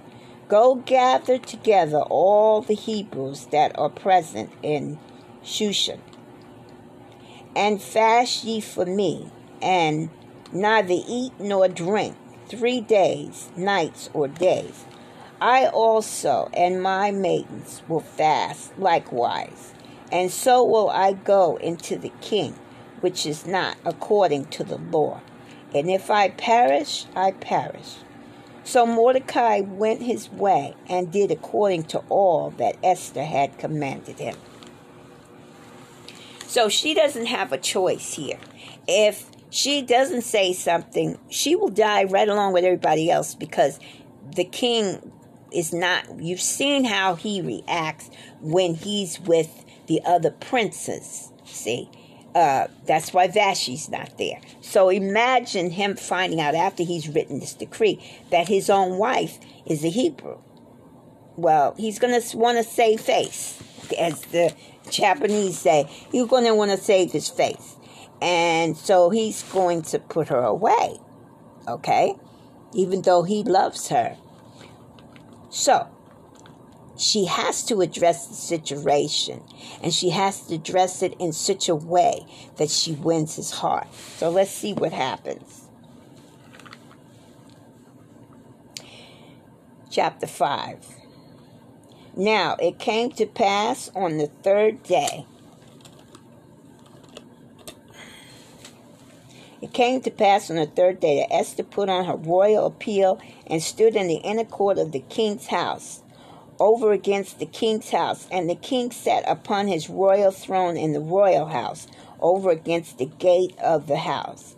Go gather together all the Hebrews that are present in Shushan, and fast ye for me, and neither eat nor drink three days, nights, or days I also and my maidens will fast likewise, and so will I go into the king, which is not according to the law. And if I perish, I perish. So Mordecai went his way and did according to all that Esther had commanded him. So she doesn't have a choice here. If she doesn't say something, she will die right along with everybody else because the king is not you've seen how he reacts when he's with the other princes see uh, that's why Vashti's not there. So imagine him finding out after he's written this decree that his own wife is a Hebrew. Well, he's going to want to save face, as the Japanese say. He's going to want to save his face. And so he's going to put her away, okay? Even though he loves her. So, she has to address the situation and she has to address it in such a way that she wins his heart. So let's see what happens. Chapter 5. Now it came to pass on the third day It came to pass on the third day that Esther put on her royal appeal and stood in the inner court of the king's house, over against the king's house. And the king sat upon his royal throne in the royal house, over against the gate of the house.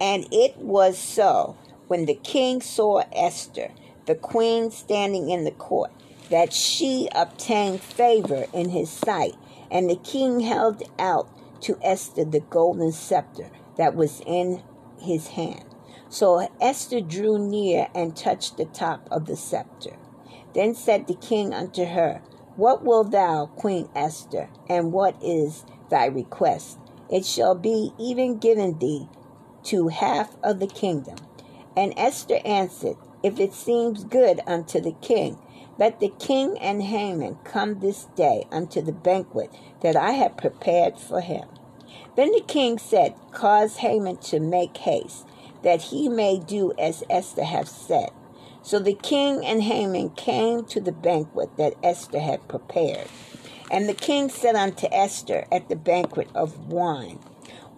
And it was so, when the king saw Esther, the queen standing in the court, that she obtained favor in his sight. And the king held out to Esther the golden scepter that was in his hand. So Esther drew near and touched the top of the scepter. Then said the king unto her, What wilt thou, Queen Esther, and what is thy request? It shall be even given thee to half of the kingdom. And Esther answered, If it seems good unto the king, let the king and Haman come this day unto the banquet that I have prepared for him. Then the king said, Cause Haman to make haste, that he may do as Esther hath said. So the king and Haman came to the banquet that Esther had prepared. And the king said unto Esther at the banquet of wine,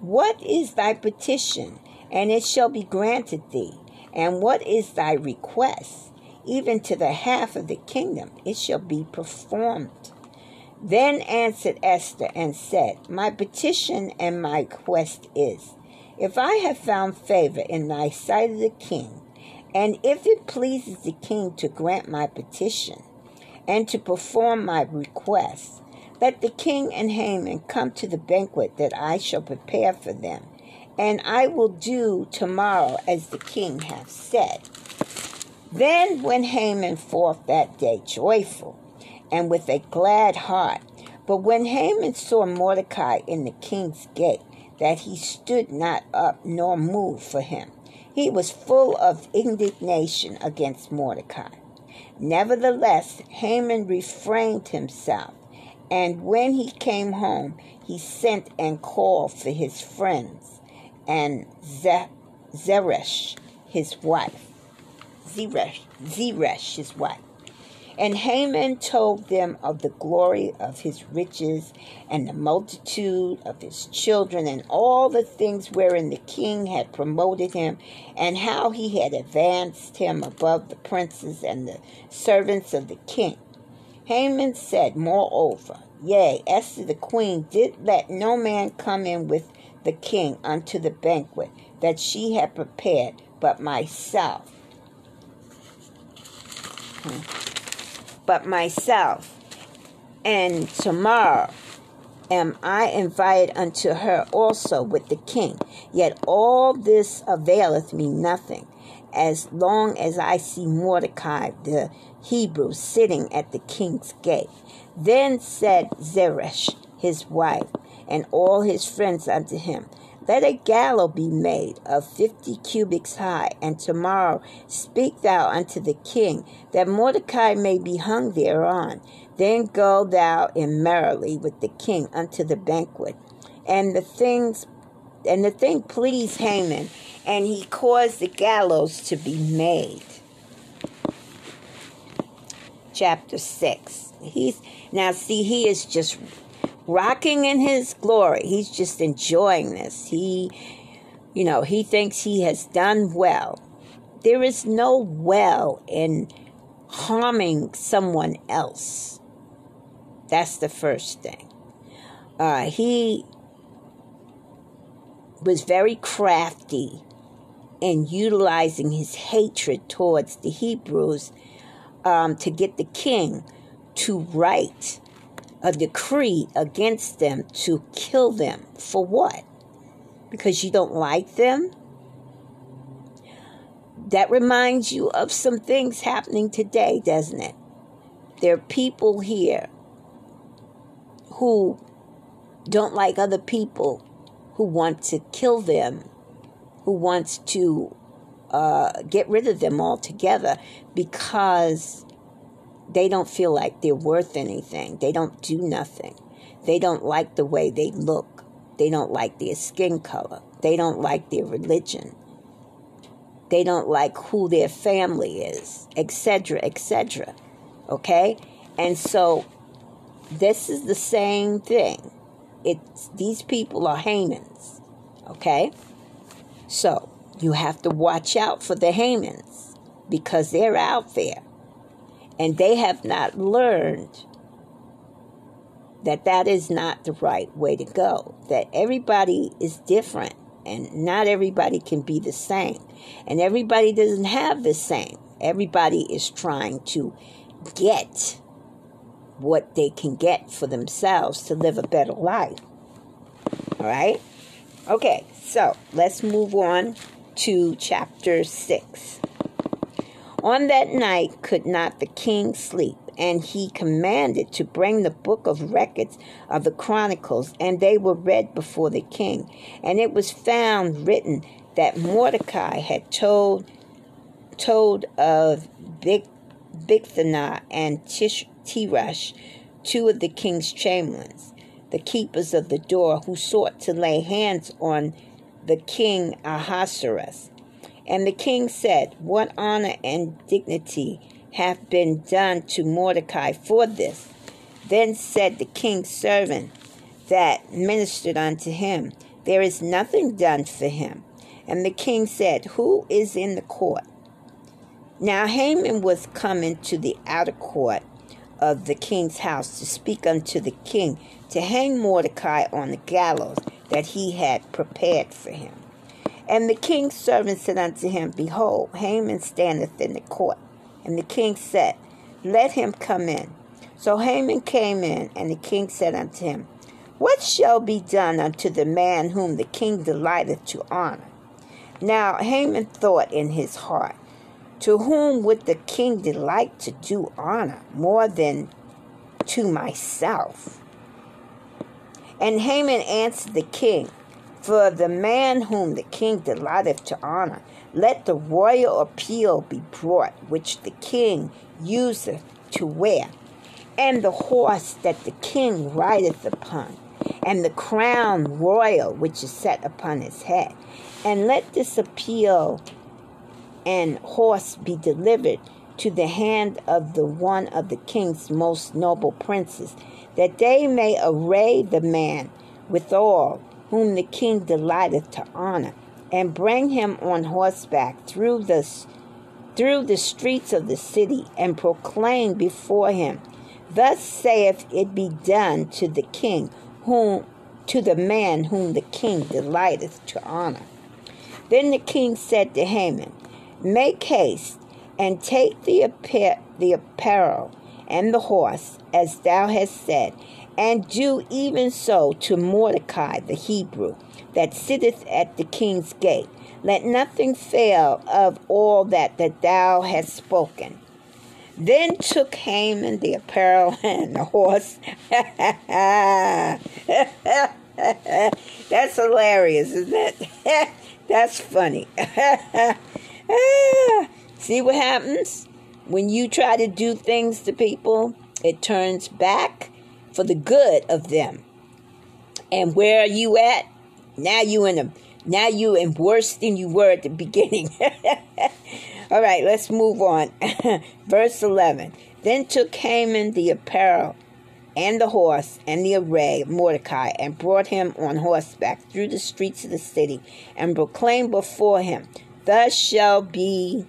What is thy petition? And it shall be granted thee. And what is thy request? Even to the half of the kingdom, it shall be performed. Then answered Esther and said, My petition and my quest is, if I have found favor in thy sight of the king, and if it pleases the king to grant my petition, and to perform my request, let the king and Haman come to the banquet that I shall prepare for them, and I will do tomorrow as the king hath said. Then went Haman forth that day joyful, and with a glad heart. But when Haman saw Mordecai in the king's gate, that he stood not up nor moved for him, he was full of indignation against Mordecai. Nevertheless, Haman refrained himself, and when he came home, he sent and called for his friends and Zeresh, his wife. Zeresh, Zeresh, his wife. And Haman told them of the glory of his riches and the multitude of his children and all the things wherein the king had promoted him and how he had advanced him above the princes and the servants of the king. Haman said, Moreover, yea, Esther the queen did let no man come in with the king unto the banquet that she had prepared but myself. Hmm but myself. And tomorrow am I invited unto her also with the king. Yet all this availeth me nothing, as long as I see Mordecai the Hebrew sitting at the king's gate. Then said Zeresh, his wife, and all his friends unto him, let a gallows be made of fifty cubits high, and tomorrow speak thou unto the king, that Mordecai may be hung thereon. Then go thou in merrily with the king unto the banquet. And the things and the thing pleased Haman, and he caused the gallows to be made. Chapter six. He's now see he is just rocking in his glory. He's just enjoying this. He, you know, he thinks he has done well. There is no well in harming someone else. That's the first thing. Uh, he was very crafty in utilizing his hatred towards the Hebrews um, to get the king to write a decree against them to kill them. For what? Because you don't like them? That reminds you of some things happening today, doesn't it? There are people here who don't like other people, who want to kill them, who wants to uh, get rid of them altogether because they don't feel like they're worth anything. They don't do nothing. They don't like the way they look. They don't like their skin color. They don't like their religion. They don't like who their family is, etc., etc. Okay? And so this is the same thing. It's these people are Hamans. Okay? So you have to watch out for the Hamans because they're out there and they have not learned that that is not the right way to go, that everybody is different and not everybody can be the same. And everybody doesn't have the same. Everybody is trying to get what they can get for themselves to live a better life. All right? Okay, so let's move on to chapter 6. On that night could not the king sleep, and he commanded to bring the book of records of the chronicles, and they were read before the king. And it was found written that Mordecai had told told of Big and Tish, Tirash, two of the king's chamberlains, the keepers of the door, who sought to lay hands on the king Ahasuerus and the king said, What honor and dignity have been done to Mordecai for this? Then said the king's servant that ministered unto him, There is nothing done for him. And the king said, Who is in the court? Now Haman was come into the outer court of the king's house to speak unto the king to hang Mordecai on the gallows that he had prepared for him. And the king's servant said unto him, Behold, Haman standeth in the court. And the king said, Let him come in. So Haman came in, and the king said unto him, What shall be done unto the man whom the king delighteth to honor? Now Haman thought in his heart, To whom would the king delight to do honor more than to myself? And Haman answered the king, For the man whom the king delighteth to honor, let the royal appeal be brought, which the king useth to wear, and the horse that the king rideth upon, and the crown royal which is set upon his head. And let this appeal and horse be delivered to the hand of the one of the king's most noble princes, that they may array the man withal whom the king delighteth to honor, and bring him on horseback through the through the streets of the city, and proclaim before him, Thus saith it be done to the king whom to the man whom the king delighteth to honor. Then the king said to Haman, Make haste and take the, appa- the apparel and the horse, as thou hast said, and do even so to Mordecai the Hebrew, that sitteth at the king's gate. Let nothing fail of all that, that thou hast spoken. Then took Haman the apparel and the horse. That's hilarious, isn't it? That's funny. See what happens? When you try to do things to people, it turns back for the good of them. And where are you at? Now you in a now you in worse than you were at the beginning. All right, let's move on. Verse 11. Then took Haman the apparel and the horse and the array of Mordecai, and brought him on horseback through the streets of the city, and proclaimed before him, Thus shall be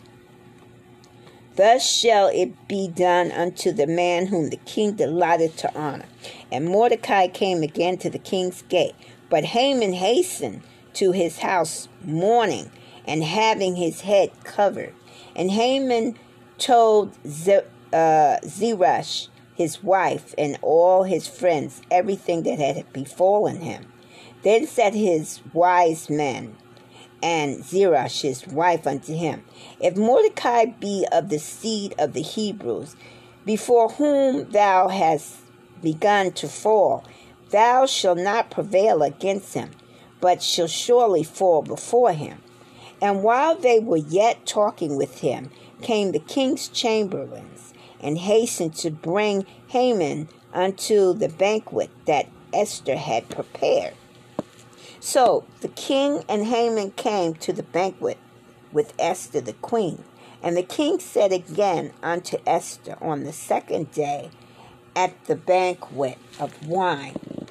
Thus shall it be done unto the man whom the king delighted to honor. And Mordecai came again to the king's gate. But Haman hastened to his house mourning and having his head covered. And Haman told Z- uh, Zeresh, his wife, and all his friends everything that had befallen him. Then said his wise men and Zeresh his wife unto him, If Mordecai be of the seed of the Hebrews, before whom thou hast begun to fall, thou shalt not prevail against him, but shall surely fall before him. And while they were yet talking with him, came the king's chamberlains and hastened to bring Haman unto the banquet that Esther had prepared. So the king and Haman came to the banquet with Esther the queen. And the king said again unto Esther on the second day at the banquet of wine,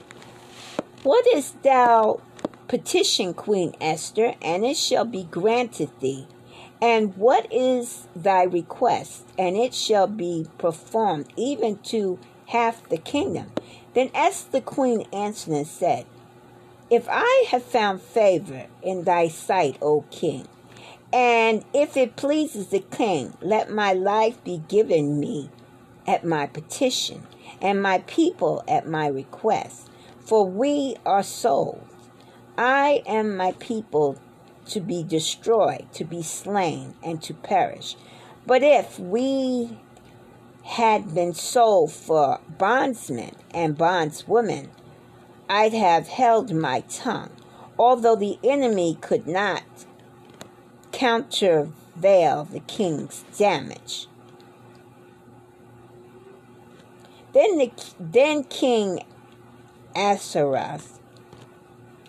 What is thou petition, Queen Esther, and it shall be granted thee. And what is thy request? And it shall be performed, even to half the kingdom. Then Esther the queen answered and said, If I have found favor in thy sight, O king, and if it pleases the king, let my life be given me at my petition, and my people at my request. For we are sold. I and my people to be destroyed, to be slain, and to perish. But if we had been sold for bondsmen and bondswomen, I'd have held my tongue, although the enemy could not countervail the king's damage. Then, the, then King Ahasuerus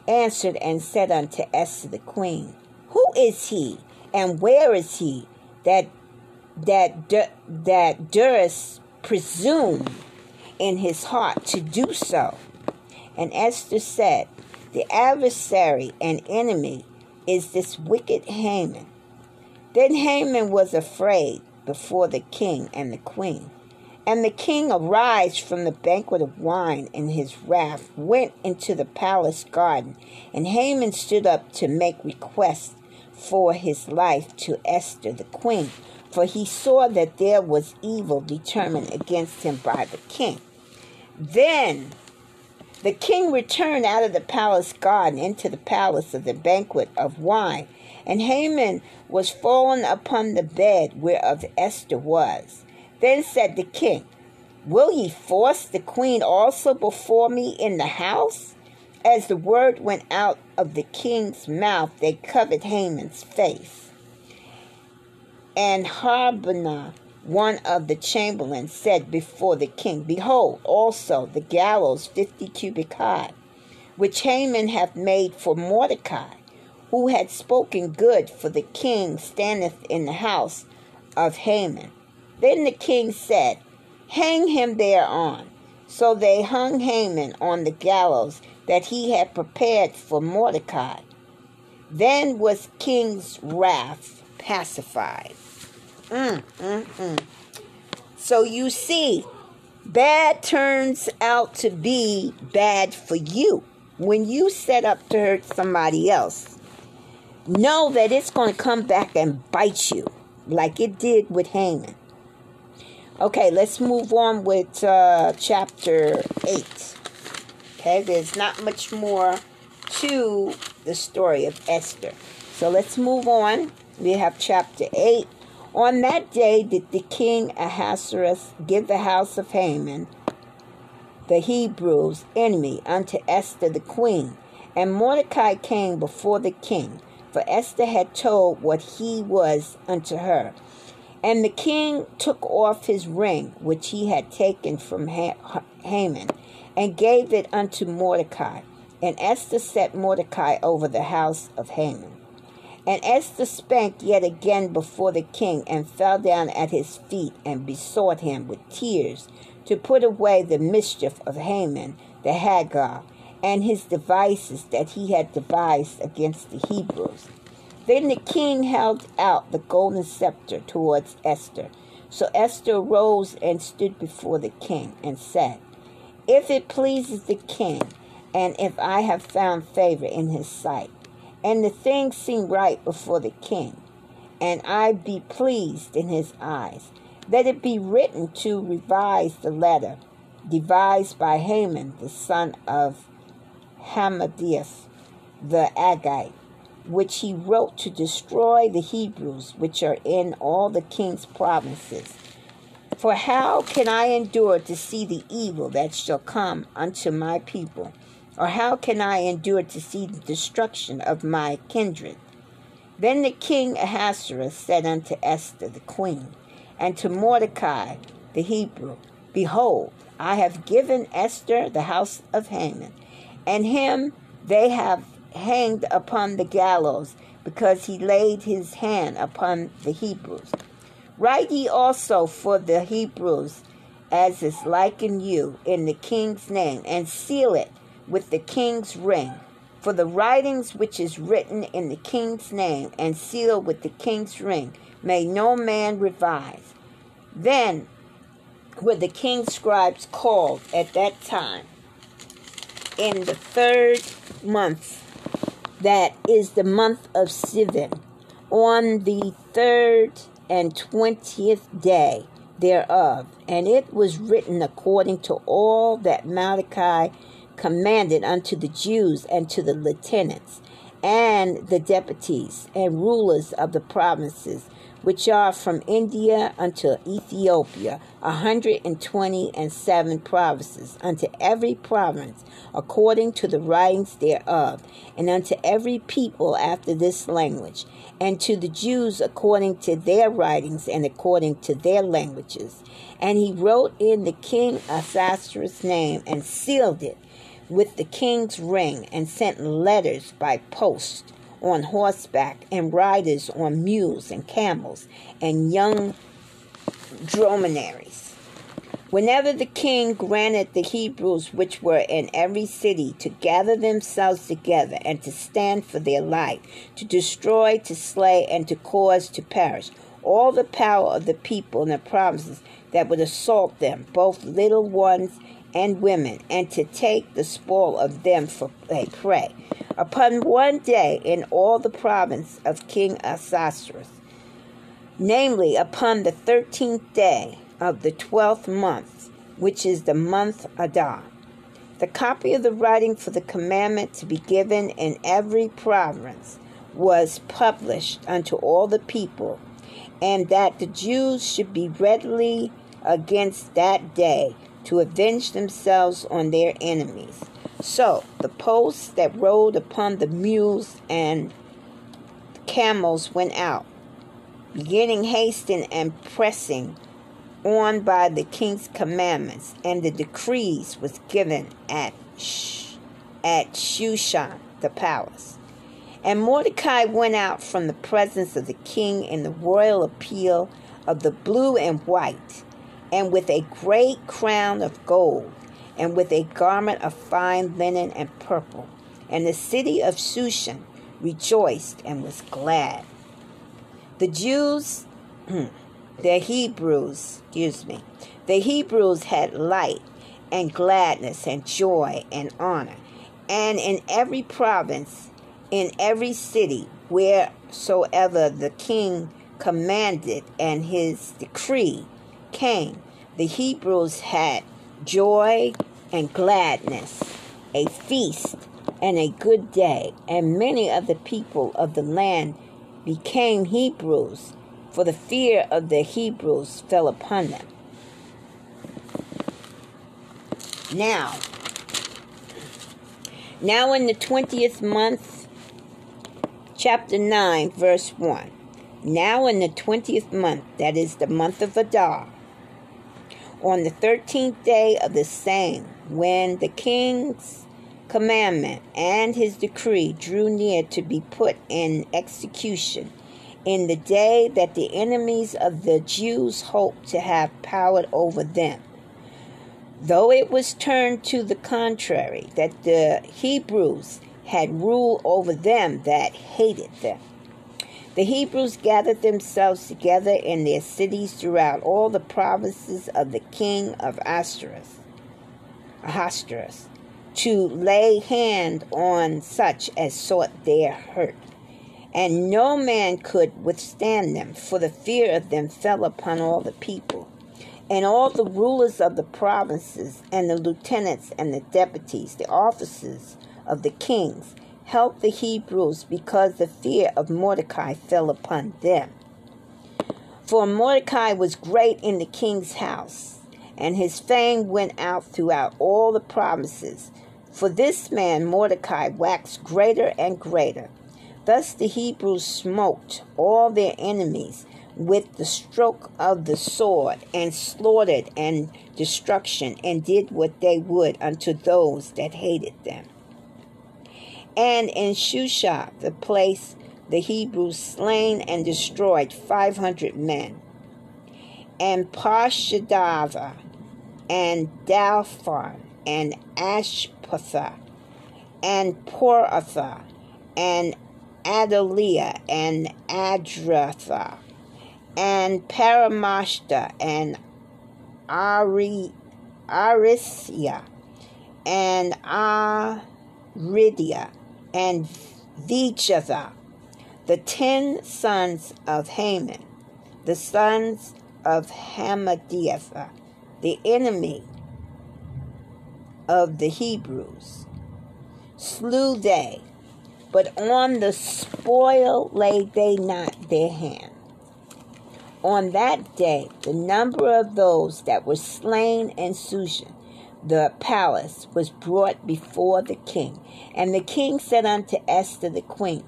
answered and said unto Esther the queen, Who is he, and where is he that that that durst presume in his heart to do so. And Esther said, The adversary and enemy is this wicked Haman. Then Haman was afraid before the king and the queen. And the king arose from the banquet of wine in his wrath, went into the palace garden, and Haman stood up to make request for his life to Esther the queen, for he saw that there was evil determined against him by the king. Then the king returned out of the palace garden into the palace of the banquet of wine, and Haman was fallen upon the bed whereof Esther was. Then said the king, Will ye force the queen also before me in the house? As the word went out of the king's mouth, they covered Haman's face. And Harbonah, one of the chamberlains, said before the king, Behold, also the gallows fifty cubit high, which Haman hath made for Mordecai, who had spoken good for the king, standeth in the house of Haman. Then the king said, Hang him thereon. So they hung Haman on the gallows that he had prepared for Mordecai. Then was king's wrath pacified. Mm, mm, mm. So you see, bad turns out to be bad for you. When you set up to hurt somebody else, know that it's going to come back and bite you like it did with Haman. Okay, let's move on with uh, chapter 8. Okay, there's not much more to the story of Esther. So let's move on. We have chapter 8. On that day did the king Ahasuerus give the house of Haman, the Hebrews' enemy, unto Esther the queen. And Mordecai came before the king, for Esther had told what he was unto her. And the king took off his ring, which he had taken from Haman, and gave it unto Mordecai. And Esther set Mordecai over the house of Haman. And Esther spake yet again before the king, and fell down at his feet, and besought him with tears to put away the mischief of Haman the Agagite, and his devices that he had devised against the Hebrews. Then the king held out the golden scepter towards Esther. So Esther rose and stood before the king and said, If it pleases the king, and if I have found favor in his sight, and the thing seem right before the king, and I be pleased in his eyes, let it be written to revise the letter devised by Haman, the son of Hammedatha the Agagite, which he wrote to destroy the Hebrews which are in all the king's provinces. For how can I endure to see the evil that shall come unto my people? Or how can I endure to see the destruction of my kindred? Then the king Ahasuerus said unto Esther the queen, and to Mordecai the Hebrew, Behold, I have given Esther the house of Haman, and him they have hanged upon the gallows because he laid his hand upon the Hebrews. Write ye also for the Hebrews as is like in you in the king's name, and seal it with the king's ring. For the writings which is written in the king's name and sealed with the king's ring may no man revise. Then were the king's scribes called at that time in the third month that is the month of Sivan, on the third and twentieth day thereof. And it was written according to all that Mordecai commanded unto the Jews and to the lieutenants and the deputies and rulers of the provinces which are from India unto Ethiopia, a hundred and twenty and seven provinces, unto every province according to the writings thereof, and unto every people after this language, and to the Jews according to their writings and according to their languages. And he wrote in the king Ahasuerus' name and sealed it with the king's ring, and sent letters by post on horseback, and riders on mules and camels, and young dromedaries. Whenever the king granted the Hebrews which were in every city to gather themselves together and to stand for their life, to destroy, to slay, and to cause to perish all the power of the people in the provinces that would assault them, both little ones and women, and to take the spoil of them for a prey. Upon one day in all the province of King Ahasuerus, namely upon the thirteenth day of the twelfth month, which is the month Adar. The copy of the writing for the commandment to be given in every province was published unto all the people, and that the Jews should be readily against that day to avenge themselves on their enemies. So the posts that rode upon the mules and camels went out, beginning hasting and pressing on by the king's commandments, and the decrees was given at Sh- at Shushan the palace. And Mordecai went out from the presence of the king in the royal appeal of the blue and white, and with a great crown of gold, and with a garment of fine linen and purple. And the city of Shushan rejoiced and was glad. The Jews, the Hebrews, excuse me, the Hebrews had light and gladness and joy and honor. And in every province, in every city, wheresoever the king commanded and his decree came, the Hebrews had joy and gladness, a feast and a good day, and many of the people of the land became Hebrews, for the fear of the Hebrews fell upon them. Now, now in the twentieth month, chapter 9, verse 1. Now in the twentieth month, that is the month of Adar, on the thirteenth day of the same, when the king's commandment and his decree drew near to be put in execution, in the day that the enemies of the Jews hoped to have power over them. Though it was turned to the contrary, that the Hebrews had rule over them that hated them. The Hebrews gathered themselves together in their cities throughout all the provinces of the king of Ahasuerus, Ahasuerus to lay hand on such as sought their hurt. And no man could withstand them, for the fear of them fell upon all the people. And all the rulers of the provinces, and the lieutenants, and the deputies, the officers of the kings, helped the Hebrews because the fear of Mordecai fell upon them. For Mordecai was great in the king's house, and his fame went out throughout all the provinces. For this man Mordecai waxed greater and greater. Thus the Hebrews smote all their enemies with the stroke of the sword, and slaughtered and destruction, and did what they would unto those that hated them. And in Shusha, the place, the Hebrews slain and destroyed 500 men. And Parshadava, and Dalphon, and Ashpatha, and Poratha, and Adalia, and Adratha, and Paramashta, and Ari, Arisia, and Aridia, and Vichatha, the ten sons of Haman, the sons of Hammedatha, the enemy of the Hebrews. Slew they, but on the spoil laid they not their hand. On that day, the number of those that were slain in Shushan the palace was brought before the king. And the king said unto Esther the queen,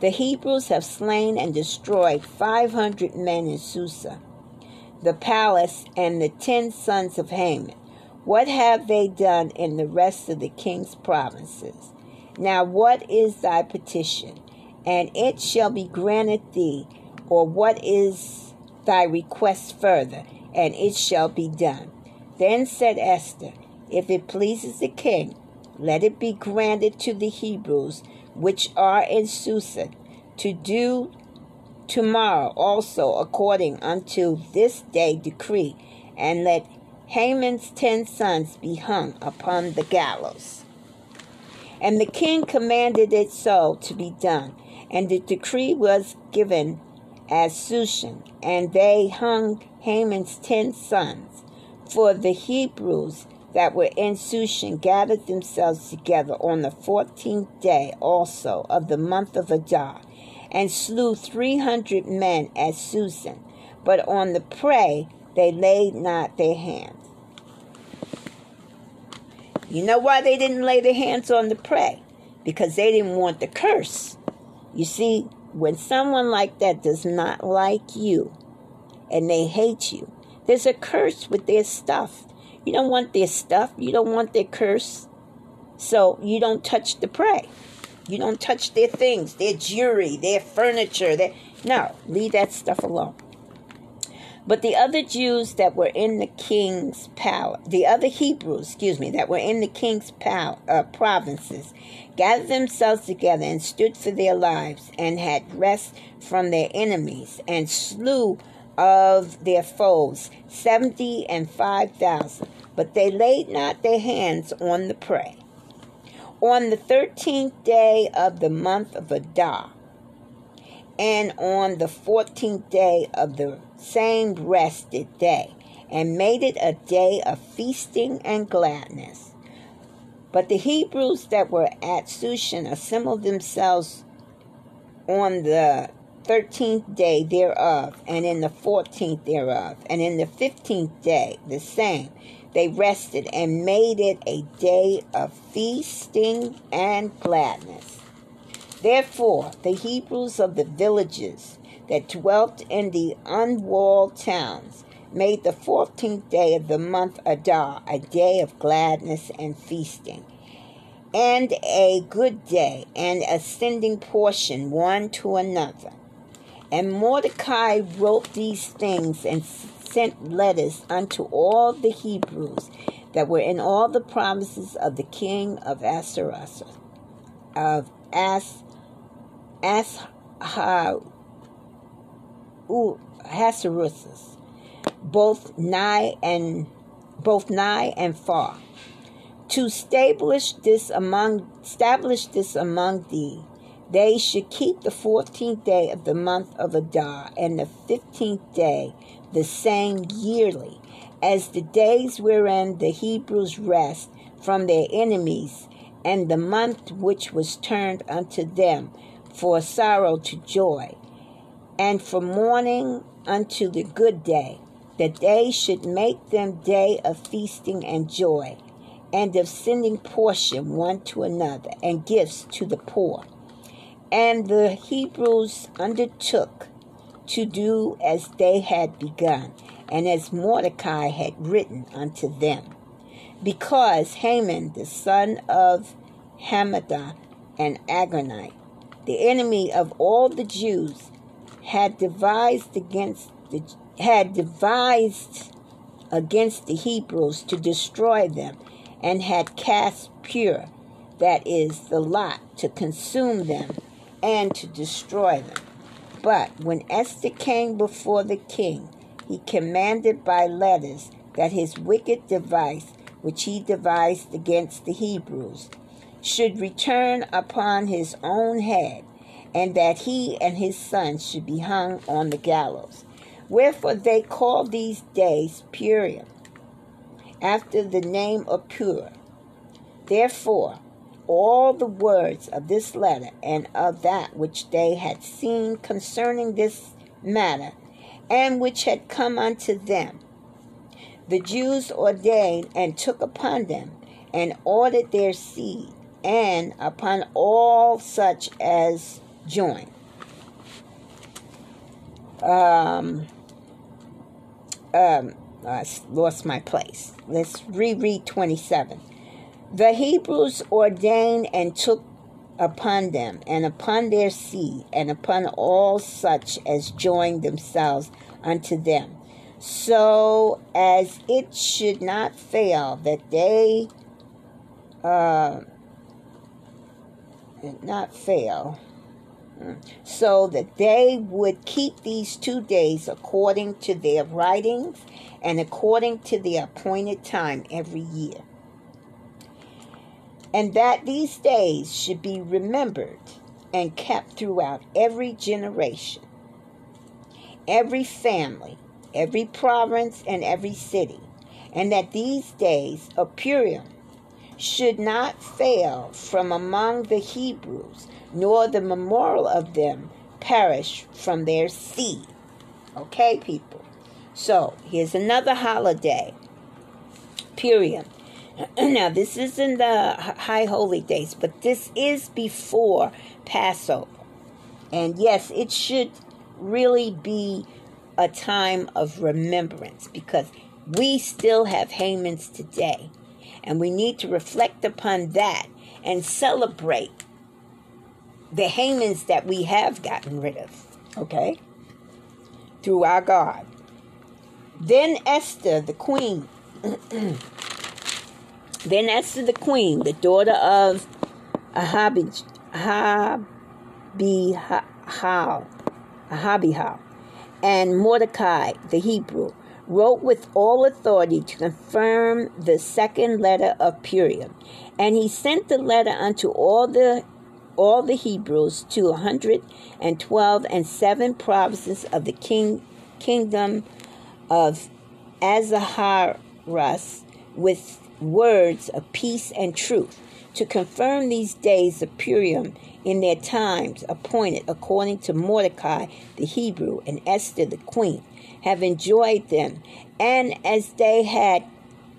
The Hebrews have slain and destroyed five hundred men in Susa, the palace, and the ten sons of Haman. What have they done in the rest of the king's provinces? Now what is thy petition? And it shall be granted thee, or what is thy request further? And it shall be done. Then said Esther, If it pleases the king, let it be granted to the Hebrews which are in Susa to do tomorrow also according unto this day decree, and let Haman's ten sons be hung upon the gallows. And the king commanded it so to be done, and the decree was given as Shushan, and they hung Haman's ten sons. For the Hebrews that were in Shushan gathered themselves together on the fourteenth day also of the month of Adar, and slew three hundred men at Susan. But on the prey they laid not their hands. You know why they didn't lay their hands on the prey? Because they didn't want the curse. You see, when someone like that does not like you and they hate you, there's a curse with their stuff. You don't want their stuff, you don't want their curse. So you don't touch the prey. You don't touch their things, their jewelry, their furniture. Their... No, leave that stuff alone. But the other Jews that were in the king's palace, the other Hebrews, excuse me, that were in the king's pal- uh, provinces, gathered themselves together and stood for their lives, and had rest from their enemies, and slew of their foes seventy and five thousand. But they laid not their hands on the prey. On the thirteenth day of the month of Adar, and on the fourteenth day of the same rested day, and made it a day of feasting and gladness. But the Hebrews that were at Shushan assembled themselves on the thirteenth day thereof, and in the fourteenth thereof, and in the fifteenth day the same. They rested and made it a day of feasting and gladness. Therefore, the Hebrews of the villages that dwelt in the unwalled towns made the fourteenth day of the month Adar a day of gladness and feasting, and a good day, and ascending portion one to another. And Mordecai wrote these things and sent letters unto all the Hebrews that were in all the provinces of the king of Assuerus, of As, Ashar, Ahasuerus, both nigh and both nigh and far, to establish this among establish this among thee. They should keep the fourteenth day of the month of Adar and the fifteenth day the same yearly, as the days wherein the Hebrews rest from their enemies, and the month which was turned unto them for sorrow to joy and from morning unto the good day, that they should make them day of feasting and joy, and of sending portion one to another, and gifts to the poor. And the Hebrews undertook to do as they had begun, and as Mordecai had written unto them. Because Haman, the son of Hammedatha an Agagite, the enemy of all the Jews, had devised against the had devised against the Hebrews to destroy them and had cast Pur, that is the lot to consume them and to destroy them but when Esther came before the king he commanded by letters that his wicked device which he devised against the Hebrews should return upon his own head and that he and his sons should be hung on the gallows. Wherefore they call these days Purim, after the name of Pur. Therefore, all the words of this letter and of that which they had seen concerning this matter, and which had come unto them, the Jews ordained and took upon them, and ordered their seed, and upon all such as join. Um, um, I lost my place. Let's reread 27. The Hebrews ordained and took upon them, and upon their seed, and upon all such as joined themselves unto them, so as it should not fail that they uh, not fail so that they would keep these two days according to their writings and according to the appointed time every year. And that these days should be remembered and kept throughout every generation, every family, every province, and every city, and that these days of Purim should not fail from among the Hebrews, nor the memorial of them perish from their seed. Okay, people. So here's another holiday. Purim. now, this isn't the high holy days, but this is before Passover. And yes, it should really be a time of remembrance because we still have Hamans today. And we need to reflect upon that and celebrate the Hamans that we have gotten rid of, okay? Through our God. Then Esther, the queen, then Esther, the queen, the daughter of Ahabij, Ahabihal, Ahabihal, and Mordecai, the Hebrew, wrote with all authority to confirm the second letter of Purim. And he sent the letter unto all the all the Hebrews to a hundred and twelve and seven provinces of the king kingdom of Ahasuerus with words of peace and truth to confirm these days of Purim in their times appointed according to Mordecai the Hebrew and Esther the queen have enjoyed them, and as they had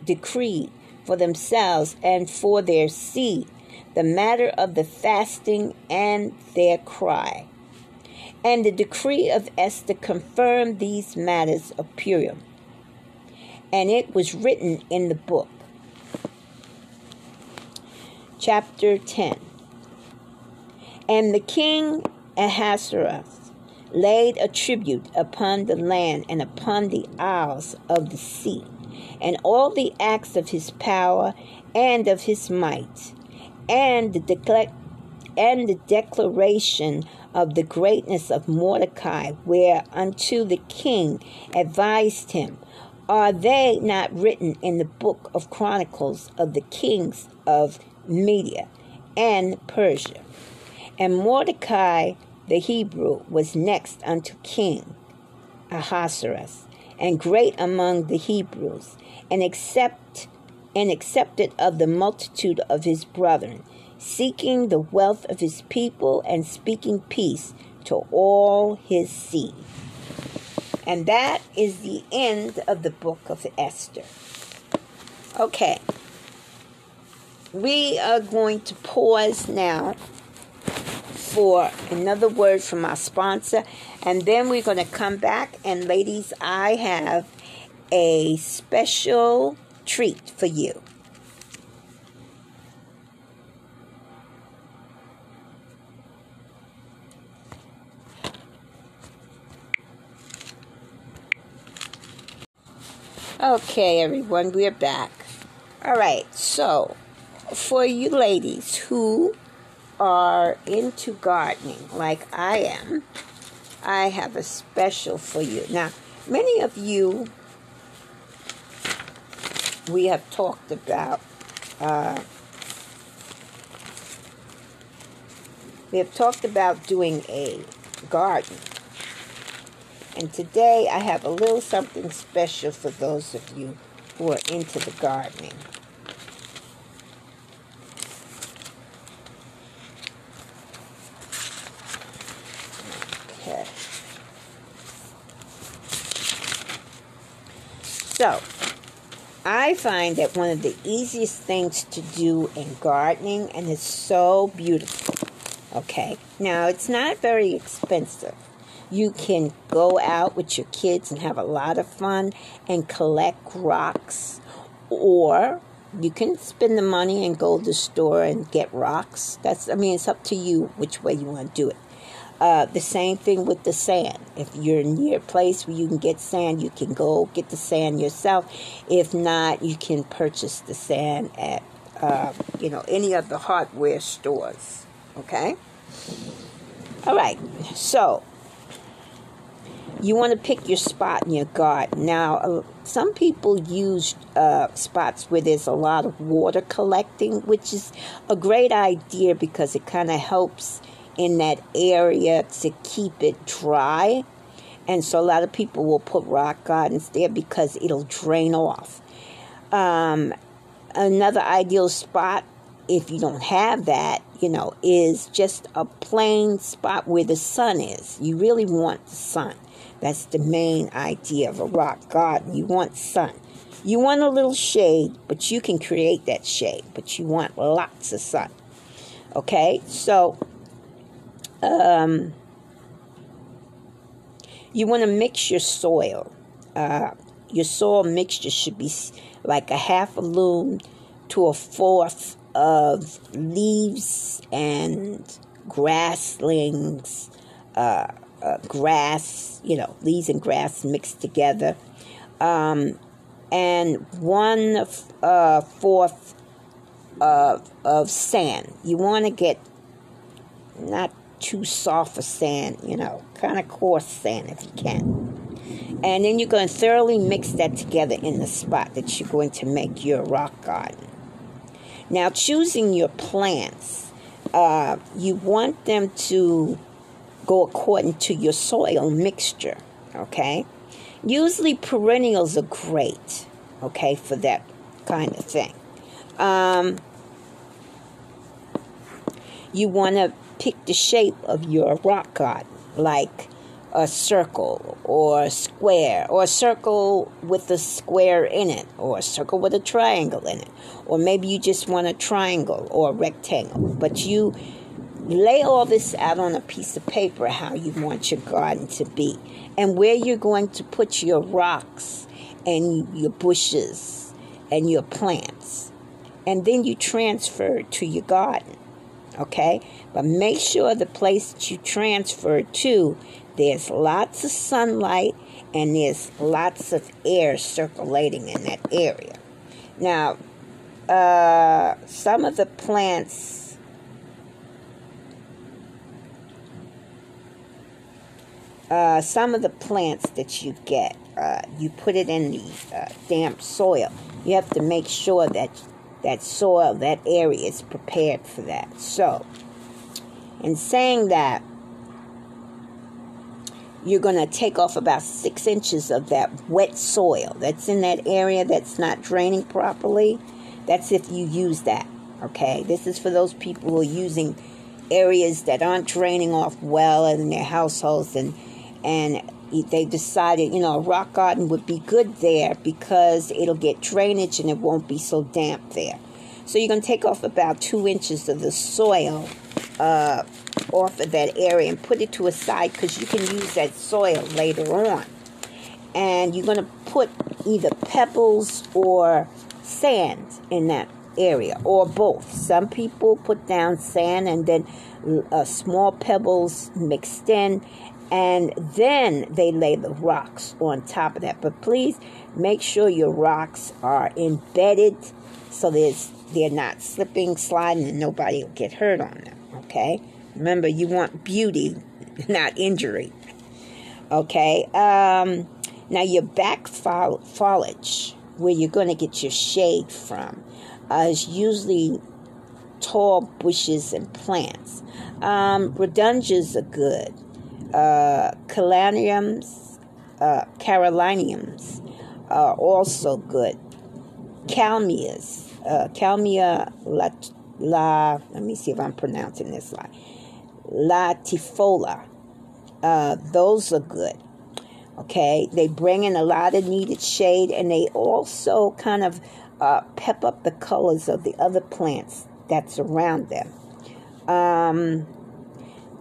decreed for themselves and for their seed, the matter of the fasting and their cry. And the decree of Esther confirmed these matters of Purim, and it was written in the book. Chapter 10 And the king Ahasuerus laid a tribute upon the land and upon the isles of the sea, and all the acts of his power and of his might, and the, decla- and the declaration of the greatness of Mordecai, whereunto the king advised him. Are they not written in the book of Chronicles of the kings of Media and Persia? And Mordecai the Hebrew, was next unto King Ahasuerus, and great among the Hebrews, and accept and accepted of the multitude of his brethren, seeking the wealth of his people and speaking peace to all his seed. And that is the end of the book of Esther. Okay. We are going to pause now for another word from our sponsor, and then we're going to come back. And, ladies, I have a special treat for you. Okay, everyone, we're back. All right, so for you ladies who are into gardening like I am, I have a special for you. Now, many of you, we have talked about, uh, we have talked about doing a garden. And today I have a little something special for those of you who are into the gardening. So, I find that one of the easiest things to do in gardening, and it's so beautiful. Okay, now it's not very expensive. You can go out with your kids and have a lot of fun and collect rocks, or you can spend the money and go to the store and get rocks. That's, I mean, it's up to you which way you want to do it. Uh, the same thing with the sand. If you're near a place where you can get sand, you can go get the sand yourself. If not, you can purchase the sand at uh, you know any of the hardware stores. Okay. All right. So you want to pick your spot in your garden. Now, uh, some people use uh, spots where there's a lot of water collecting, which is a great idea because it kind of helps in that area to keep it dry. And so a lot of people will put rock gardens there because it'll drain off. Um, another ideal spot, if you don't have that, you know, is just a plain spot where the sun is. You really want the sun. That's the main idea of a rock garden. You want sun. You want a little shade, but you can create that shade, but you want lots of sun. Okay? So, um, you want to mix your soil. Uh, your soil mixture should be like a half a loam to a fourth of leaves and grasslings, uh, uh, grass, you know, leaves and grass mixed together, um, and one uh, fourth of, of sand. You want to get not too soft a sand, you know, kind of coarse sand if you can. And then you're going to thoroughly mix that together in the spot that you're going to make your rock garden. Now, choosing your plants, uh, you want them to go according to your soil mixture, okay? Usually perennials are great, okay, for that kind of thing. Um, you want to pick the shape of your rock garden, like a circle or a square, or a circle with a square in it, or a circle with a triangle in it, or maybe you just want a triangle or a rectangle. But you lay all this out on a piece of paper how you want your garden to be and where you're going to put your rocks and your bushes and your plants. And then you transfer to your garden. Okay? But make sure the place that you transfer to, there's lots of sunlight and there's lots of air circulating in that area. Now, uh, some of the plants uh, some of the plants that you get, uh, you put it in the uh, damp soil. You have to make sure that that soil, that area is prepared for that. So, in saying that, you're going to take off about six inches of that wet soil that's in that area that's not draining properly. That's if you use that. Okay, this is for those people who are using areas that aren't draining off well in their households and and they decided, you know, a rock garden would be good there because it'll get drainage and it won't be so damp there. So you're to take off about two inches of the soil uh, off of that area and put it to a side because you can use that soil later on. And you're going to put either pebbles or sand in that area or both. Some people put down sand and then uh, small pebbles mixed in and then they lay the rocks on top of that. But please make sure your rocks are embedded so there's, they're not slipping, sliding, and nobody will get hurt on them. Okay? Remember, you want beauty, not injury. Okay? Um, now, your back foliage, where you're going to get your shade from, uh, is usually tall bushes and plants. Um, are good uh, Calaniums, uh, Caroliniums are also good. Kalmias, uh, Kalmia la, la, let me see if I'm pronouncing this right. Latifolia, uh, those are good. Okay, they bring in a lot of needed shade and they also kind of uh, pep up the colors of the other plants that's around them. Um,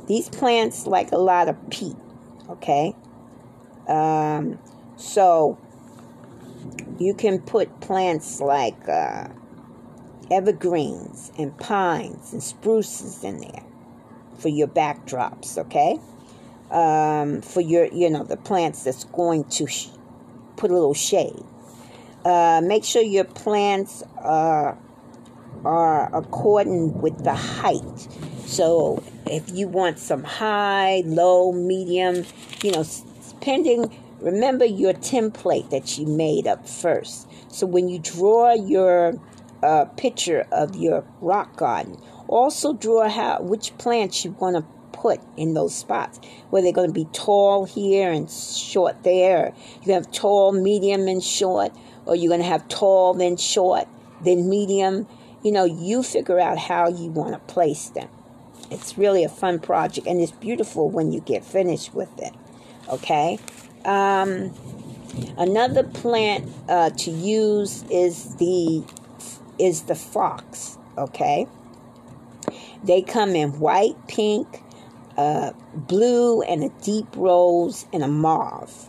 these plants like a lot of peat, okay? Um, so you can put plants like uh, evergreens and pines and spruces in there. for your backdrops, okay? Um, for your, you know, the plants that's going to sh- put a little shade. Uh, make sure your plants are are according with the height. So if you want some high, low, medium, you know, depending, remember your template that you made up first. So when you draw your uh, picture of your rock garden, also draw how which plants you want to put in those spots. Where they're going to be tall here and short there. You have tall, medium, and short, or you're going to have tall, then short, then medium. You know, you figure out how you want to place them. It's really a fun project, and it's beautiful when you get finished with it. Okay. Um, another plant uh, to use is the is the phlox. Okay. They come in white, pink, uh, blue, and a deep rose and a mauve.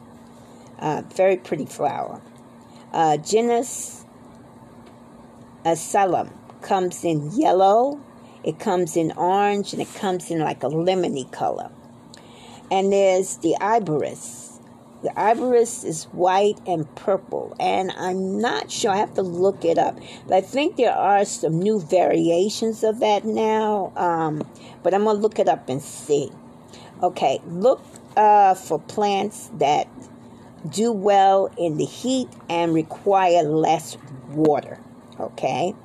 Uh, very pretty flower. Uh, genus Alyssum comes in yellow, it comes in orange, and it comes in like a lemony color. And there's the iberis. The iberis is white and purple, and I'm not sure. I have to look it up. But I think there are some new variations of that now. Um, but I'm gonna look it up and see. Okay, look uh, for plants that do well in the heat and require less water. Okay,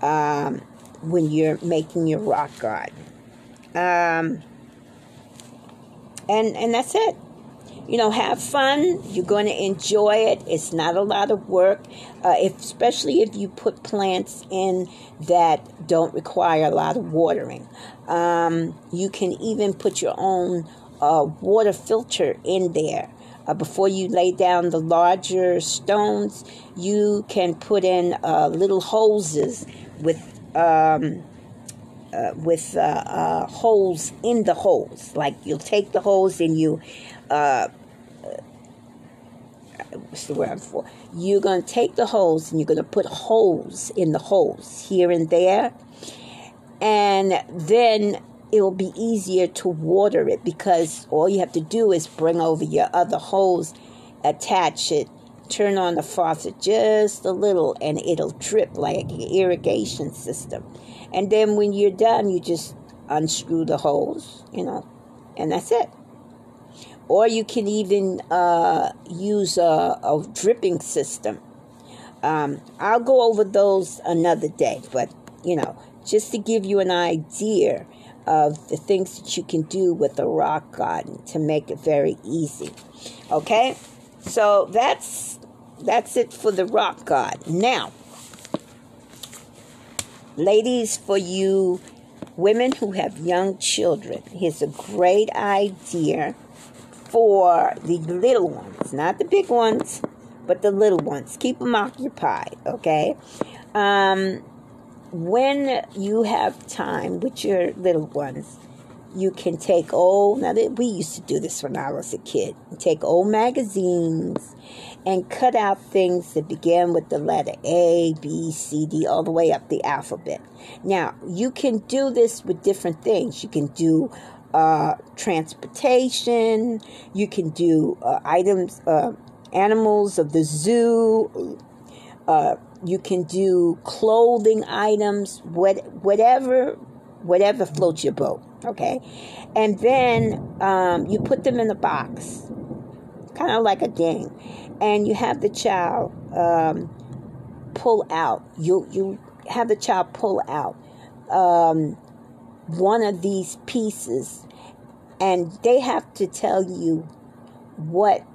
um, when you're making your rock garden. Um, and and that's it you know, have fun. You're going to enjoy it. It's not a lot of work, uh, if, especially if you put plants in that don't require a lot of watering. Um, you can even put your own uh, water filter in there. Uh, before you lay down the larger stones, you can put in uh, little hoses with um, uh, with uh, uh, holes in the holes. Like you'll take the hose and you uh, what's the word for? You're going to take the holes and you're going to put holes in the holes here and there. And then it will be easier to water it because all you have to do is bring over your other hose, attach it, turn on the faucet just a little, and it'll drip like an irrigation system. And then when you're done, you just unscrew the hose, you know, and that's it or you can even uh, use a, a, dripping system. Um, I'll go over those another day, but you know, just to give you an idea of the things that you can do with a rock garden to make it very easy. Okay, so that's that's it for the rock garden. Now, ladies, for you women who have young children, here's a great idea for the little ones, not the big ones, but the little ones. Keep them occupied, okay? Um, when you have time with your little ones, you can take old, now that we used to do this when I was a kid, take old magazines and cut out things that begin with the letter A, B, C, D, all the way up the alphabet. Now, you can do this with different things. You can do uh, transportation. You can do uh, items, uh, animals of the zoo. Uh, you can do clothing items, what, whatever, whatever floats your boat. Okay, and then um, you put them in a box, kind of like a game, and you have the child um, pull out. You you have the child pull out. Um, one of these pieces and they have to tell you what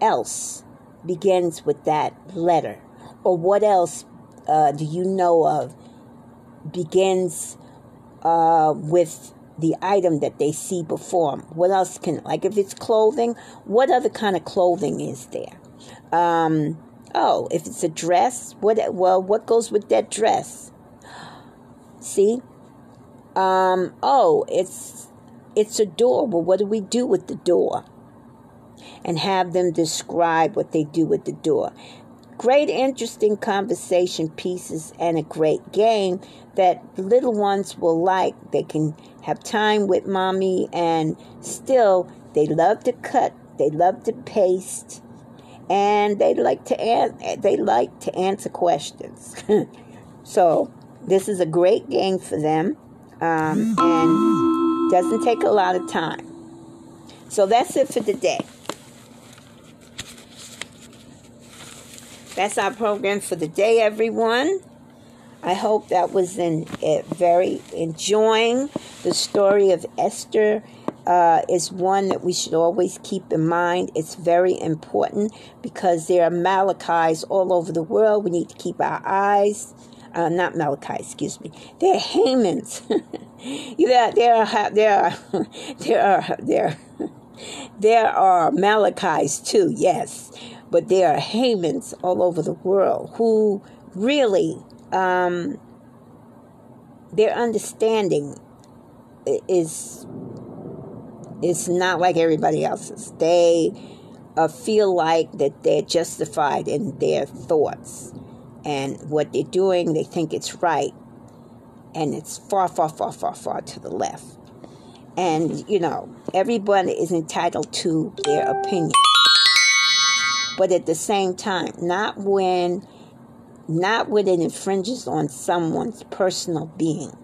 else begins with that letter or what else uh, do you know of begins uh, with the item that they see before them what else can like if it's clothing what other kind of clothing is there? Um, oh if it's a dress what well what goes with that dress? See um, oh, it's it's a door. Well, what do we do with the door? And have them describe what they do with the door. great, interesting conversation pieces and a great game that little ones will like. They can have time with mommy, and still, they love to cut, they love to paste, and they like to an- they like to answer questions. so this is a great game for them, um, and doesn't take a lot of time. So that's it for today. That's our program for the day, everyone. I hope that was in uh, very enjoying. The story of Esther uh, is one that we should always keep in mind. It's very important because there are Malachi's all over the world. We need to keep our eyes, uh, not Malachi, excuse me. They're Hamans. yeah, there are there are there are there there are Malachi's too. Yes, but there are Hamans all over the world who really um, their understanding is is not like everybody else's. They uh, feel like that they're justified in their thoughts and what they're doing. They think it's right, and it's far, far, far, far, far to the left. And you know, everyone is entitled to their opinion but at the same time, not when not when it infringes on someone's personal being.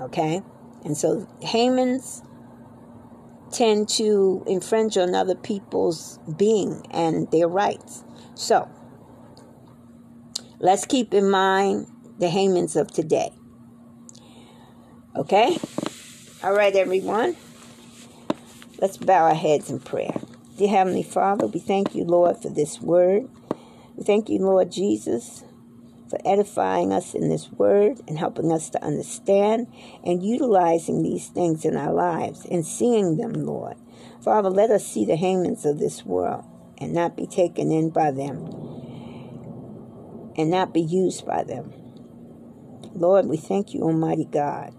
Okay? And so Hamans tend to infringe on other people's being and their rights. So let's keep in mind the Hamans of today. Okay? All right, everyone. Let's bow our heads in prayer. Dear Heavenly Father, we thank you, Lord, for this word. We thank you, Lord Jesus, for edifying us in this word and helping us to understand and utilizing these things in our lives and seeing them, Lord. Father, let us see the Hamans of this world and not be taken in by them and not be used by them. Lord, we thank you, Almighty God.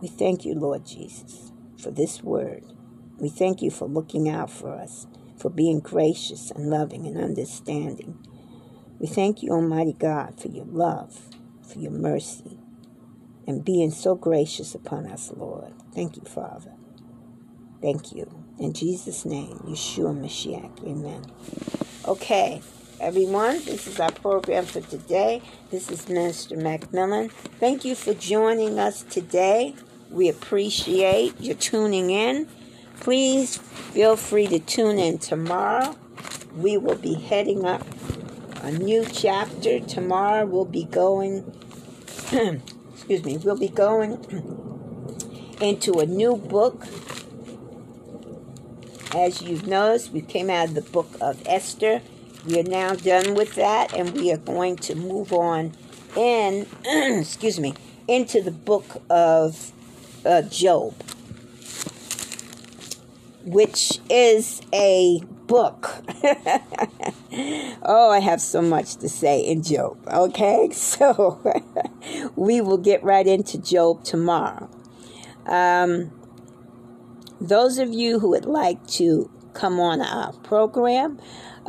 We thank you, Lord Jesus, for this word. We thank you for looking out for us, for being gracious and loving and understanding. We thank you, Almighty God, for your love, for your mercy, and being so gracious upon us, Lord. Thank you, Father. Thank you. In Jesus' name, Yeshua Mashiach. Amen. Okay, everyone, this is our program for today. This is Minister McMillian. Thank you for joining us today. We appreciate your tuning in. Please feel free to tune in tomorrow. We will be heading up a new chapter. Tomorrow we'll be going, excuse me, we'll be going into a new book. As you've noticed, we came out of the book of Esther. We are now done with that, and we are going to move on in, excuse me, into the book of uh, Job which is a book. oh, I have so much to say in Job. Okay, so we will get right into Job tomorrow. Um, those of you who would like to come on our program,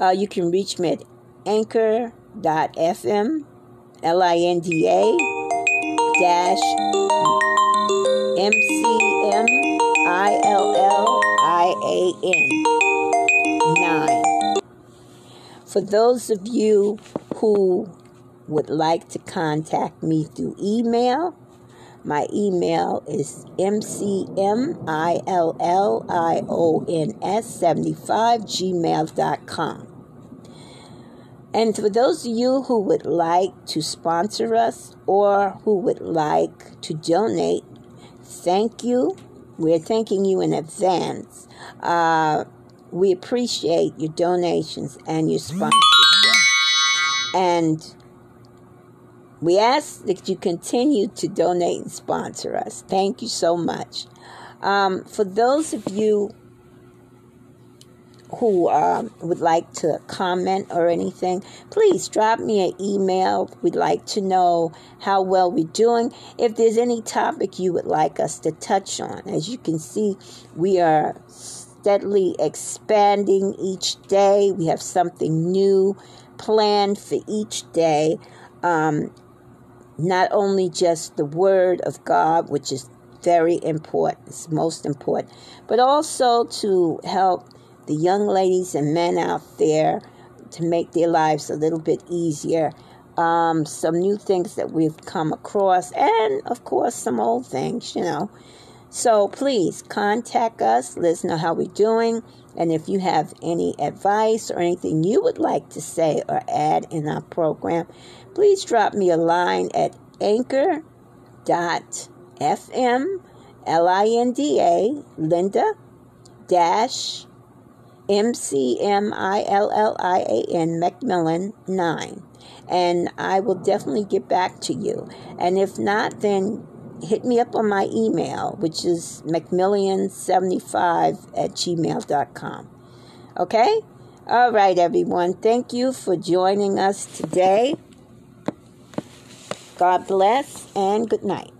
uh, you can reach me at anchor.fm, L I N D A dash M C M I L L I A N 9. For those of you who would like to contact me through email, my email is mcmillian75 gmail.com. And for those of you who would like to sponsor us or who would like to donate, thank you we're thanking you in advance. Uh, we appreciate your donations and your sponsorship. And we ask that you continue to donate and sponsor us. Thank you so much. Um, for those of you who uh, would like to comment or anything, please drop me an email. We'd like to know how well we're doing. If there's any topic you would like us to touch on, as you can see, we are steadily expanding each day. We have something new planned for each day. Um, not only just the Word of God, which is very important, it's most important, but also to help the young ladies and men out there to make their lives a little bit easier. Um, some new things that we've come across, and of course, some old things, you know. So please contact us. Let us know how we're doing. And if you have any advice or anything you would like to say or add in our program, please drop me a line at anchor.fm, L-I-N-D-A, Linda, dash, M-C-M-I-L-L-I-A-N, McMillian, 9. And I will definitely get back to you. And if not, then hit me up on my email, which is mcmillian75 at gmail.com. Okay? All right, everyone. Thank you for joining us today. God bless and good night.